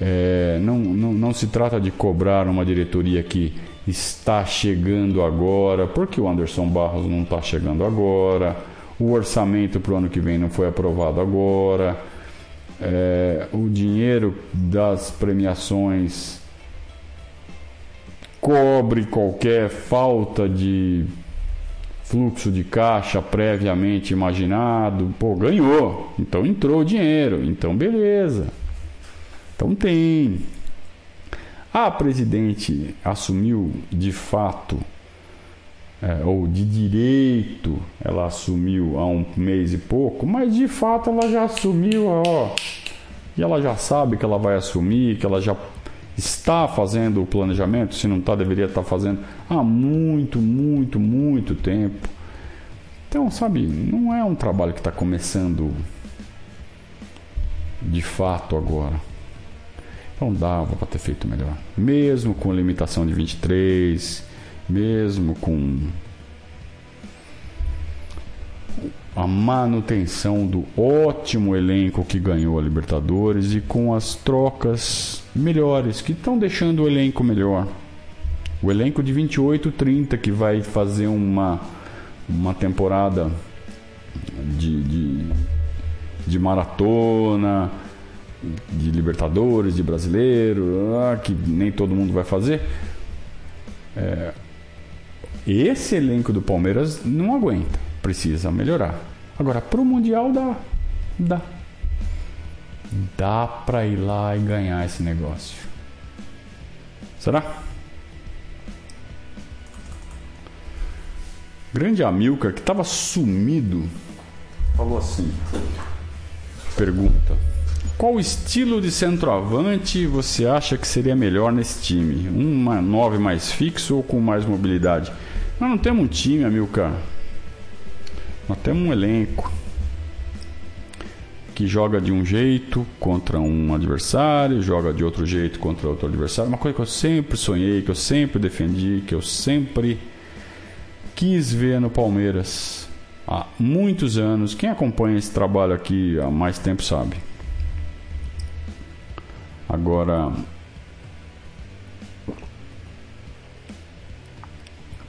É, não, não, não se trata de cobrar uma diretoria que está chegando agora, porque o Anderson Barros não está chegando agora, o orçamento para o ano que vem não foi aprovado agora é, o dinheiro das premiações cobre qualquer falta de fluxo de caixa previamente imaginado. Pô, ganhou, então entrou o dinheiro, então beleza. Então tem. A presidente assumiu de fato é, ou de direito, ela assumiu há um mês e pouco, mas de fato ela já assumiu, ó, e ela já sabe que ela vai assumir, que ela já está fazendo o planejamento, se não está, deveria estar fazendo há muito, muito, muito tempo. Então, sabe, não é um trabalho que está começando de fato agora. Então dava para ter feito melhor. Mesmo com limitação de 23, mesmo com a manutenção do ótimo elenco que ganhou a Libertadores e com as trocas melhores que estão deixando o elenco melhor. O elenco de 28, 30 que vai fazer uma, uma temporada de, de, de maratona, de Libertadores, de brasileiro, ah, que nem todo mundo vai fazer. É, esse elenco do Palmeiras não aguenta, precisa melhorar. Agora, pro Mundial dá. Dá. Dá pra ir lá e ganhar esse negócio. Será? Grande Amilcar, que estava sumido, falou assim: pergunta. Qual estilo de centroavante você acha que seria melhor nesse time? Um 9 mais fixo ou com mais mobilidade? Nós não temos um time, Amilcar. Nós temos um elenco. que joga de um jeito contra um adversário, joga de outro jeito contra outro adversário. Uma coisa que eu sempre sonhei, que eu sempre defendi, que eu sempre quis ver no Palmeiras há muitos anos. Quem acompanha esse trabalho aqui há mais tempo sabe. Agora,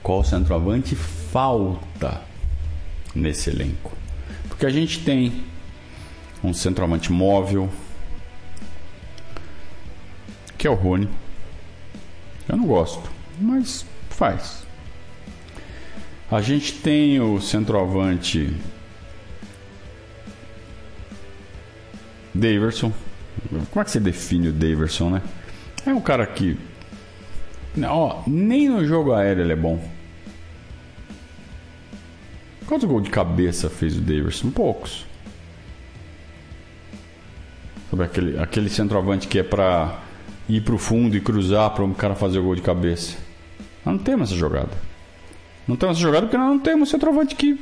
qual centroavante falta nesse elenco? Porque a gente tem um centroavante móvel, que é o Rony. Eu não gosto, mas faz. A gente tem o centroavante Daverson. Como é que você define o Daverson, né? É um cara que. Ó, nem no jogo aéreo ele é bom. Quantos gols de cabeça fez o Daverson? Poucos. Sobre aquele, aquele centroavante que é pra ir pro fundo e cruzar para o cara fazer o gol de cabeça. Nós não temos essa jogada. Não temos essa jogada porque nós não temos centroavante que,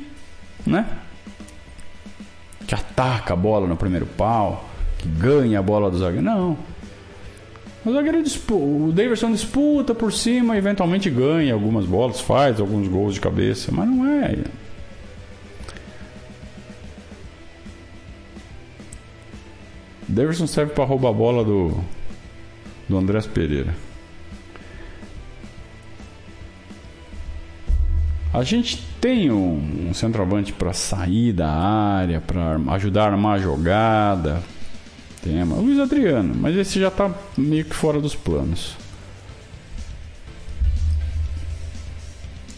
né? Que ataca a bola no primeiro pau, que ganha a bola do zagueiro. Não. O zagueiro disputa, o Davidson disputa por cima, eventualmente ganha algumas bolas, faz alguns gols de cabeça, mas não é. Davidson serve para roubar a bola do do Andrés Pereira. A gente tem um, um centroavante para sair da área, para ajudar a armar a jogada. Tema. Luiz Adriano, mas esse já está meio que fora dos planos.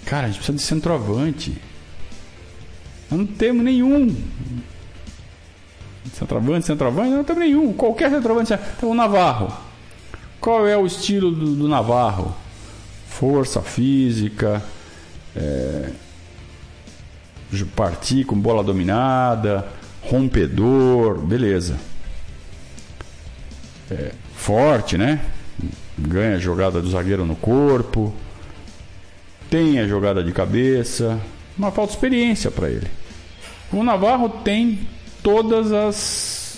Cara, a gente precisa de centroavante. Nós não temos nenhum. Centroavante, centroavante, não temos nenhum. Qualquer centroavante. Tem o Navarro. Qual é o estilo do, do Navarro? Força física, é, partir com bola dominada, rompedor, beleza. É, forte, né? Ganha a jogada do zagueiro no corpo, tem a jogada de cabeça, mas falta experiência para ele. O Navarro tem todas as.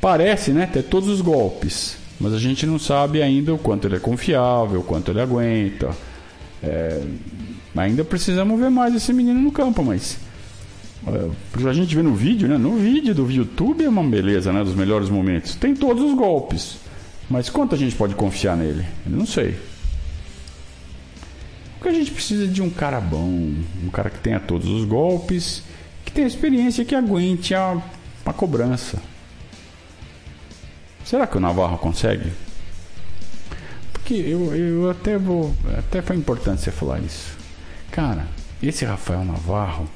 Parece, né? Ter todos os golpes. Mas a gente não sabe ainda o quanto ele é confiável, o quanto ele aguenta. É, ainda precisamos ver mais esse menino no campo, mas. A gente vê no vídeo, né? No vídeo do YouTube é uma beleza, né? Dos melhores momentos. Tem todos os golpes. Mas quanto a gente pode confiar nele? Eu não sei. Porque a gente precisa de um cara bom, um cara que tenha todos os golpes, tenha experiência, que aguente a, a cobrança. Será que o Navarro consegue? Porque eu, eu até vou. Até foi importante você falar isso. Cara, esse Rafael Navarro.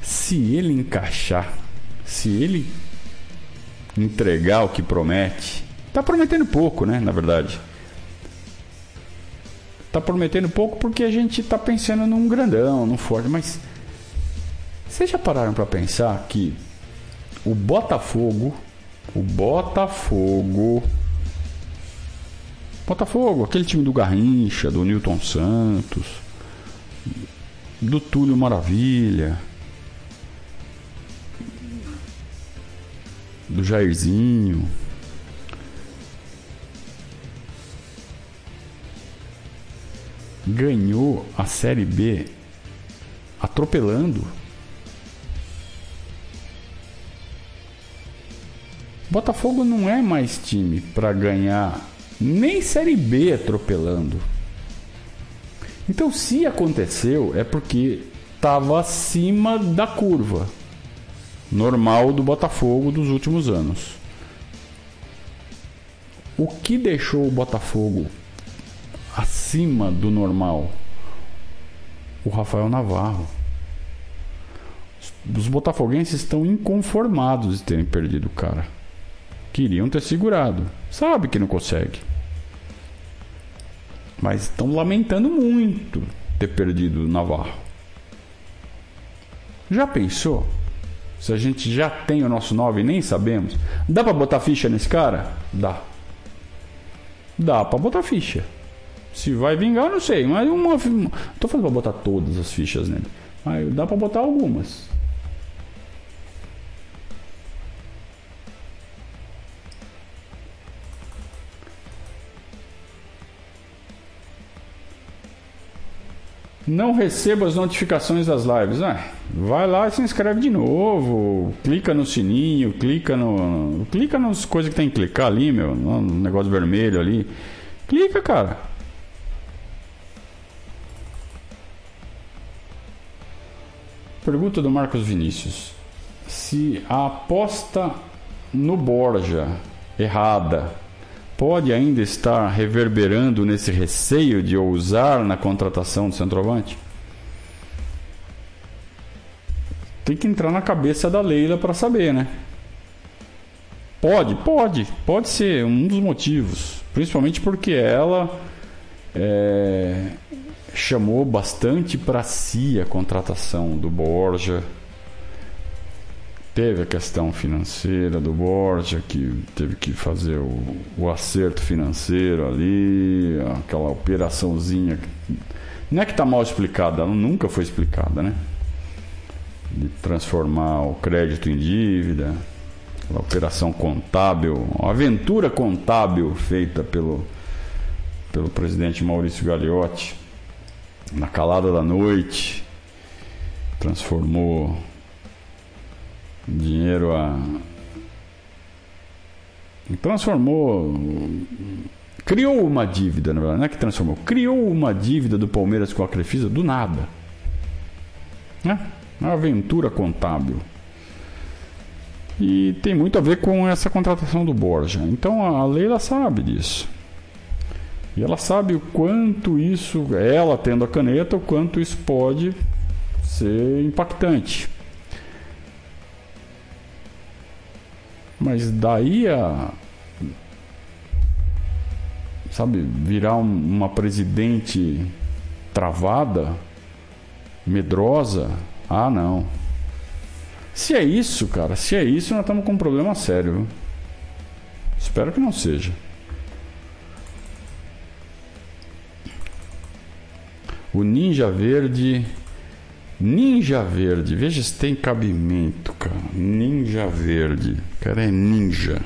Se ele encaixar, se ele entregar o que promete, tá prometendo pouco, né? Na verdade. Tá prometendo pouco porque a gente tá pensando num grandão, num forte, mas vocês já pararam para pensar que o Botafogo, o Botafogo, Botafogo, aquele time do Garrincha, do Newton Santos, do Túlio Maravilha, do Jairzinho. Ganhou a Série B atropelando Botafogo não é mais time para ganhar nem Série B atropelando. Então, se aconteceu, é porque estava acima da curva normal do Botafogo dos últimos anos. O que deixou o Botafogo acima do normal? O Rafael Navarro. Os botafoguenses estão inconformados de terem perdido o cara. Queriam ter segurado. Sabe que não consegue. Mas estão lamentando muito ter perdido o Navarro. Já pensou? Se a gente já tem o nosso 9 e nem sabemos. Dá para botar ficha nesse cara? Dá. Dá para botar ficha. Se vai vingar, não sei. Mas uma. Não tô falando pra botar todas as fichas nele. Mas dá pra botar algumas. não recebo as notificações das lives. Ah, vai lá e se inscreve de novo. Clica no sininho, clica no. Clica nas coisas que tem que clicar ali, meu. No negócio vermelho ali. Clica, cara. Pergunta do Marcos Vinícius. Se a aposta no Borja errada pode ainda estar reverberando nesse receio de ousar na contratação do centroavante? Tem que entrar na cabeça da Leila para saber, né? Pode, pode, pode ser um dos motivos, principalmente porque ela é, chamou bastante para si a contratação do Borja Teve a questão financeira do Borja, que teve que fazer o, o acerto financeiro ali, aquela operaçãozinha. Não é que está mal explicada, ela nunca foi explicada, né? De transformar o crédito em dívida, aquela operação contábil, uma aventura contábil feita pelo, pelo presidente Maurício Gagliotti na calada da noite, transformou dinheiro a. Transformou. Criou uma dívida, na verdade, não é que transformou. Criou uma dívida do Palmeiras com a Crefisa do nada. Né? Uma aventura contábil. E tem muito a ver com essa contratação do Borja. Então a Leila sabe disso. E ela sabe o quanto isso, ela tendo a caneta, o quanto isso pode ser impactante. Mas daí a. Sabe, virar um, uma presidente travada, medrosa. Ah, não. Se é isso, cara, se é isso, nós estamos com um problema sério. Espero que não seja. O Ninja Verde Ninja Verde. Veja se tem cabimento, cara. Ninja Verde. O cara é ninja.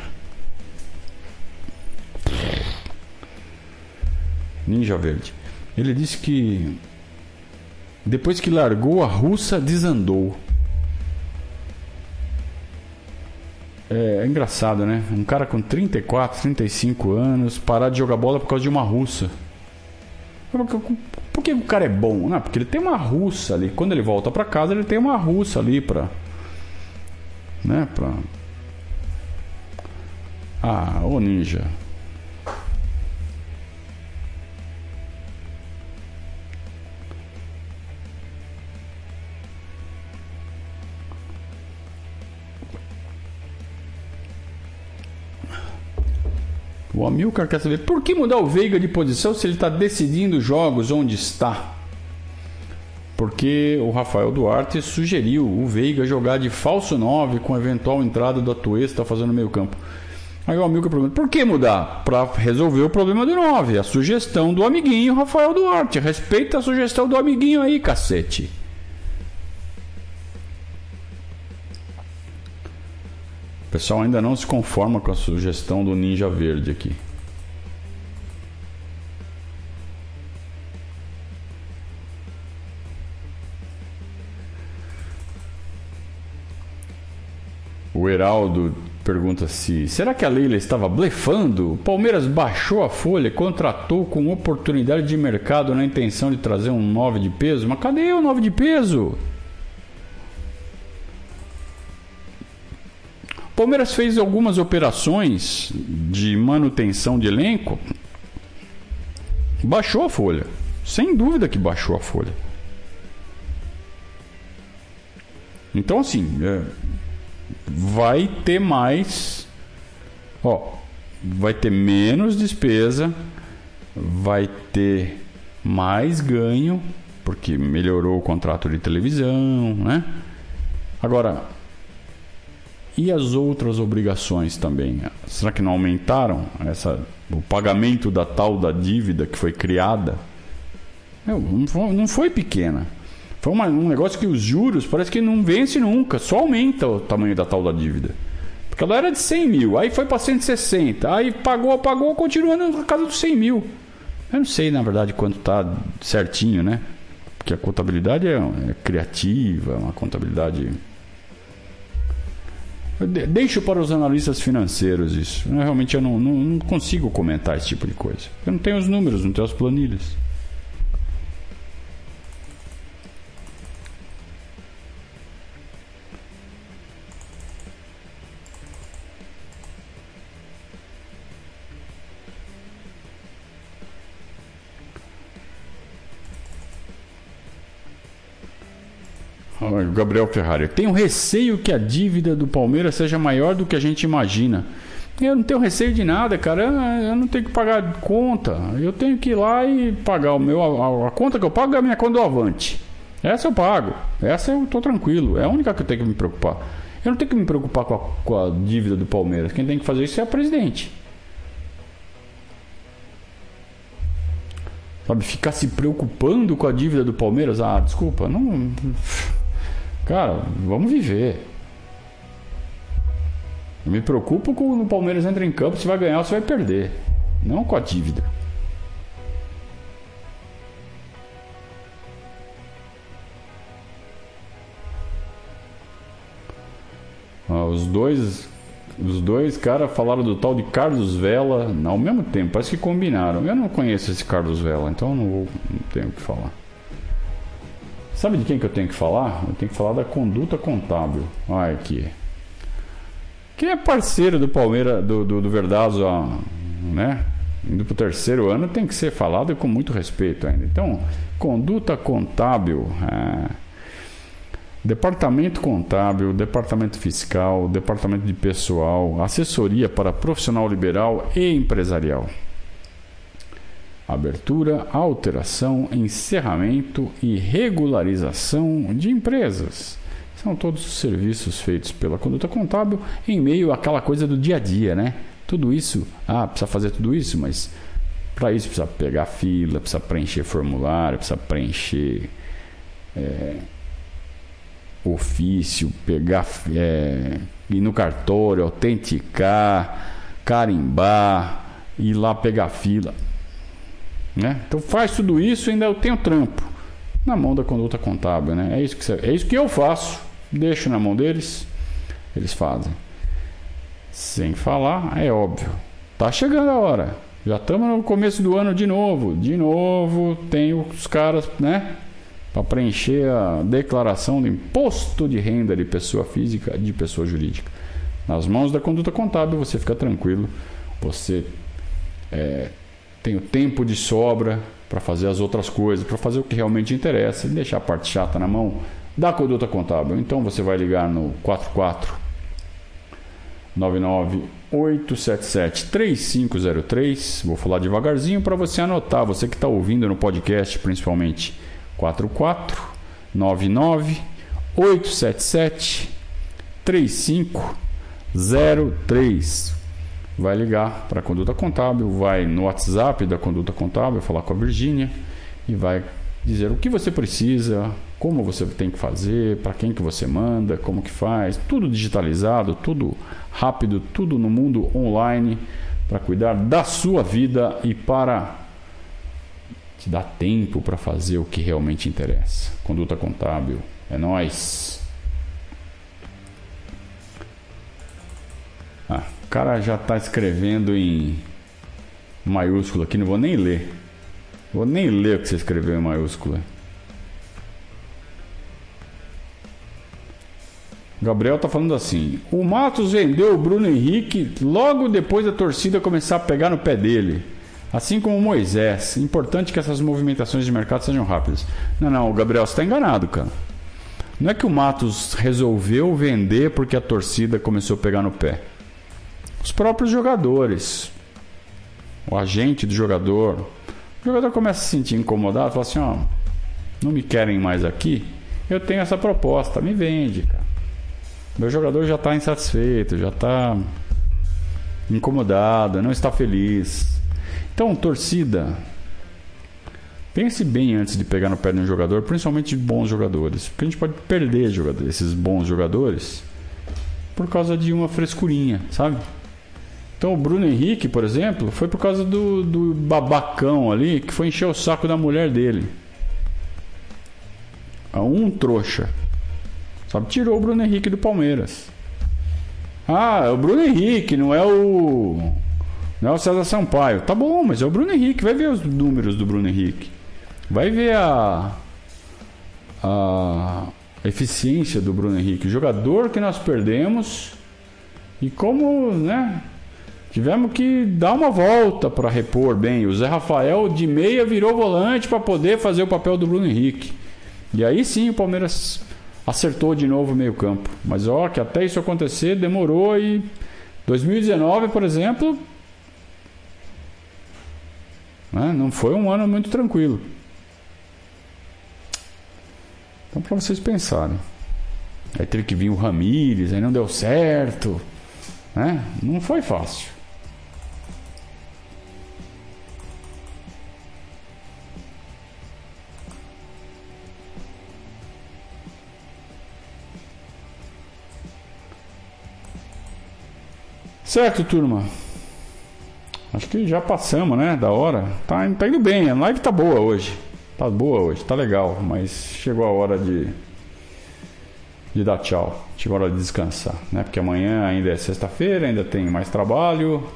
Ninja Verde. Ele disse que depois que largou a russa, desandou. É, é, engraçado, né? Um cara com 34, 35 anos parar de jogar bola por causa de uma russa. Por que o cara é bom? Não, porque ele tem uma russa ali. Quando ele volta para casa, ele tem uma russa ali pra. Né? Pra. Ah, ô ninja. O Amilcar quer saber por que mudar o Veiga de posição se ele está decidindo jogos onde está. Porque o Rafael Duarte sugeriu o Veiga jogar de falso 9 com eventual entrada do Atuesta fazendo meio campo. Aí o Amilcar pergunta: por que mudar? Para resolver o problema do 9. A sugestão do amiguinho Rafael Duarte. Respeita a sugestão do amiguinho aí, cacete. Pessoal ainda não se conforma com a sugestão do Ninja Verde aqui. O Heraldo pergunta se será que a Leila estava blefando? O Palmeiras baixou a folha, contratou com oportunidade de mercado na intenção de trazer um 9 de peso. Mas cadê o 9 de peso? Palmeiras fez algumas operações de manutenção de elenco, baixou a folha. Sem dúvida que baixou a folha. Então, assim, é, vai ter mais. Ó, vai ter menos despesa, vai ter mais ganho, porque melhorou o contrato de televisão, né? Agora, e as outras obrigações também? Será que não aumentaram essa, o pagamento da tal da dívida que foi criada? Não, foi, não foi pequena. Foi uma, um negócio que os juros parece que não vence nunca, só aumenta o tamanho da tal da dívida. Porque ela era de 100 mil, aí foi para 160, aí pagou, pagou, continua na casa dos 100 mil. Eu não sei, na verdade, quanto tá certinho, né? Porque a contabilidade é, é criativa, uma contabilidade. Deixo para os analistas financeiros isso. Eu, realmente eu não, não, não consigo comentar esse tipo de coisa. Eu não tenho os números, não tenho as planilhas. Gabriel Ferrari. Tenho receio que a dívida do Palmeiras seja maior do que a gente imagina. Eu não tenho receio de nada, cara. Eu não tenho que pagar conta. Eu tenho que ir lá e pagar o meu. A, a conta que eu pago é a minha conta do Avante. Essa eu pago. Essa eu tô tranquilo. É a única que eu tenho que me preocupar. Eu não tenho que me preocupar com a, com a dívida do Palmeiras. Quem tem que fazer isso é o presidente. Sabe, ficar se preocupando com a dívida do Palmeiras? Ah, desculpa, não. Cara, vamos viver. Me preocupo quando o Palmeiras entra em campo, se vai ganhar ou se vai perder. Não com a dívida. Ah, os dois os dois caras falaram do tal de Carlos Vela ao mesmo tempo, parece que combinaram. Eu não conheço esse Carlos Vela, então não, vou, não tenho o que falar. Sabe de quem que eu tenho que falar? Eu tenho que falar da conduta contábil. Olha aqui. Quem é parceiro do Palmeiras, do, do, do Verdazo, né? Indo para o terceiro ano, tem que ser falado com muito respeito ainda. Então, conduta contábil. É... Departamento contábil, departamento fiscal, departamento de pessoal, assessoria para profissional liberal e empresarial abertura, alteração, encerramento e regularização de empresas. São todos os serviços feitos pela conduta contábil em meio àquela coisa do dia a dia, né? Tudo isso, ah, precisa fazer tudo isso, mas para isso precisa pegar fila, precisa preencher formulário, precisa preencher é, ofício, pegar, é, ir no cartório, autenticar, carimbar, ir lá pegar fila. Né? Então faz tudo isso e ainda eu tenho trampo na mão da conduta contábil. Né? É, isso que, é isso que eu faço, deixo na mão deles, eles fazem. Sem falar, é óbvio, tá chegando a hora. Já estamos no começo do ano de novo. De novo, tem os caras, né? Para preencher a declaração do imposto de renda de pessoa física de pessoa jurídica. Nas mãos da conduta contábil, você fica tranquilo. Você é, tenho tempo de sobra para fazer as outras coisas, para fazer o que realmente interessa e deixar a parte chata na mão da conduta contábil. Então você vai ligar no 44 99 877 3503. Vou falar devagarzinho para você anotar, você que está ouvindo no podcast principalmente. 44 99 877 3503 vai ligar para a conduta contábil, vai no WhatsApp da conduta contábil falar com a Virgínia e vai dizer o que você precisa, como você tem que fazer, para quem que você manda, como que faz, tudo digitalizado, tudo rápido, tudo no mundo online para cuidar da sua vida e para te dar tempo para fazer o que realmente interessa. Conduta contábil, é nós. Cara já está escrevendo em maiúscula aqui, não vou nem ler. Vou nem ler o que você escreveu em maiúscula. Gabriel tá falando assim: o Matos vendeu o Bruno Henrique logo depois da torcida começar a pegar no pé dele. Assim como o Moisés. Importante que essas movimentações de mercado sejam rápidas. Não, não, Gabriel, você está enganado, cara. Não é que o Matos resolveu vender porque a torcida começou a pegar no pé os próprios jogadores, o agente do jogador. O jogador começa a se sentir incomodado, fala assim: ó, não me querem mais aqui, eu tenho essa proposta, me vende, cara. Meu jogador já está insatisfeito, já está incomodado, não está feliz. Então, torcida, pense bem antes de pegar no pé de um jogador, principalmente de bons jogadores, porque a gente pode perder esses bons jogadores por causa de uma frescurinha, sabe? Então o Bruno Henrique, por exemplo, foi por causa do, do babacão ali que foi encher o saco da mulher dele. um trouxa. Sabe, tirou o Bruno Henrique do Palmeiras. Ah, é o Bruno Henrique, não é o. Não é o César Sampaio. Tá bom, mas é o Bruno Henrique. Vai ver os números do Bruno Henrique. Vai ver a. A eficiência do Bruno Henrique. O jogador que nós perdemos. E como, né? Tivemos que dar uma volta para repor bem. O Zé Rafael de meia virou volante para poder fazer o papel do Bruno Henrique. E aí sim o Palmeiras acertou de novo o meio-campo. Mas ó, que até isso acontecer demorou e 2019, por exemplo, né, não foi um ano muito tranquilo. Então para vocês pensarem. Aí teve que vir o Ramires, aí não deu certo. Né? Não foi fácil. Certo, turma. Acho que já passamos, né? Da hora. Tá, tá indo bem. A live tá boa hoje. Tá boa hoje, tá legal. Mas chegou a hora de, de dar tchau. Chegou a hora de descansar, né? Porque amanhã ainda é sexta-feira, ainda tem mais trabalho.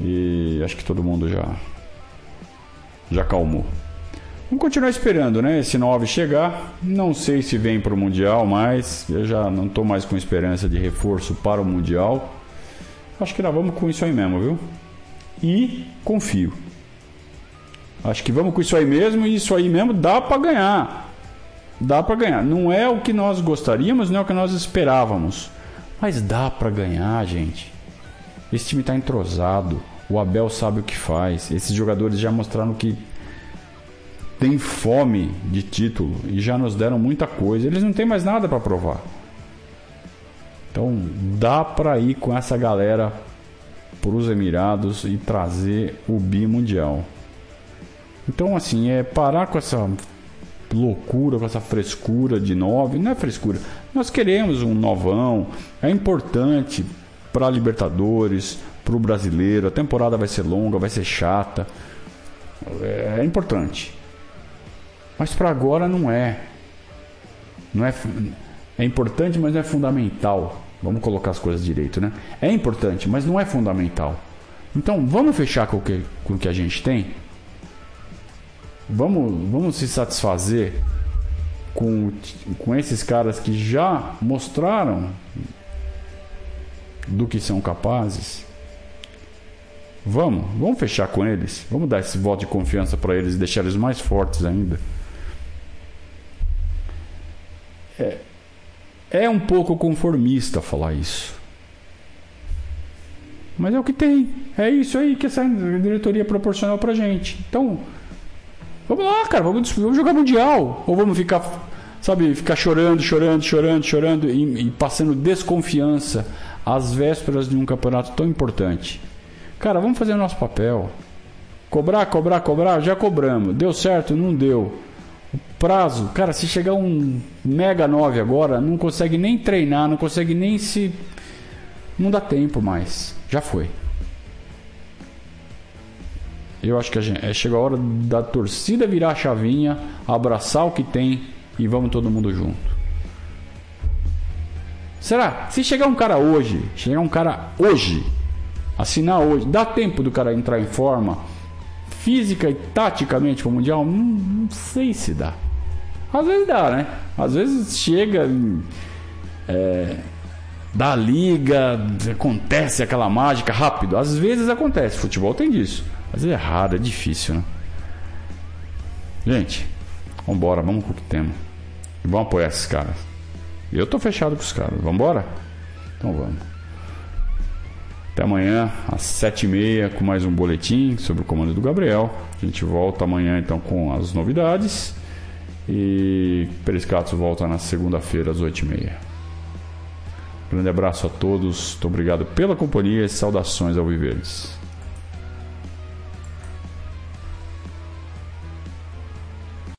E acho que todo mundo já já calmou. Vamos continuar esperando, né? Esse 9 chegar. Não sei se vem para o Mundial mais. Eu já não estou mais com esperança de reforço para o Mundial. Acho que nós vamos com isso aí mesmo, viu? E confio. Acho que vamos com isso aí mesmo e isso aí mesmo dá para ganhar. Dá para ganhar. Não é o que nós gostaríamos, não é o que nós esperávamos. Mas dá para ganhar, gente. Esse time tá entrosado. O Abel sabe o que faz. Esses jogadores já mostraram que tem fome de título e já nos deram muita coisa. Eles não têm mais nada para provar. Então dá para ir com essa galera para os Emirados e trazer o bi mundial. Então assim é parar com essa loucura, com essa frescura de nove, não é frescura. Nós queremos um novão, é importante para Libertadores, para o brasileiro. A temporada vai ser longa, vai ser chata, é importante. Mas para agora não é. Não é é importante, mas não é fundamental. Vamos colocar as coisas direito, né? É importante, mas não é fundamental. Então, vamos fechar com o que, com o que a gente tem? Vamos, vamos se satisfazer com, com esses caras que já mostraram do que são capazes? Vamos, vamos fechar com eles. Vamos dar esse voto de confiança para eles e deixar eles mais fortes ainda. É, é um pouco conformista falar isso. Mas é o que tem. É isso aí que essa diretoria proporcionou pra gente. Então, vamos lá, cara, vamos, vamos jogar mundial. Ou vamos ficar, sabe, ficar chorando, chorando, chorando, chorando e, e passando desconfiança às vésperas de um campeonato tão importante. Cara, vamos fazer o nosso papel. Cobrar, cobrar, cobrar, já cobramos. Deu certo? Não deu. Prazo, cara, se chegar um Mega 9 agora, não consegue nem treinar, não consegue nem se. Não dá tempo mais. Já foi. Eu acho que a gente, é, chegou a hora da torcida virar a chavinha, abraçar o que tem e vamos todo mundo junto. Será? Se chegar um cara hoje, chegar um cara hoje, assinar hoje, dá tempo do cara entrar em forma, física e taticamente para o Mundial? Não, não, sei se dá. Às vezes dá, né? Às vezes chega. É, da liga, acontece aquela mágica rápido. Às vezes acontece, futebol tem disso. Vezes é raro, é difícil, né? Gente, vambora, vamos com o que temos. E vamos apoiar esses caras. Eu tô fechado com os caras. Vambora? Então vamos. Até amanhã, às sete e meia, com mais um boletim sobre o comando do Gabriel. A gente volta amanhã então com as novidades. E Periscatos volta na segunda-feira, às oito e meia. Grande abraço a todos, muito obrigado pela companhia e saudações ao Viverdes.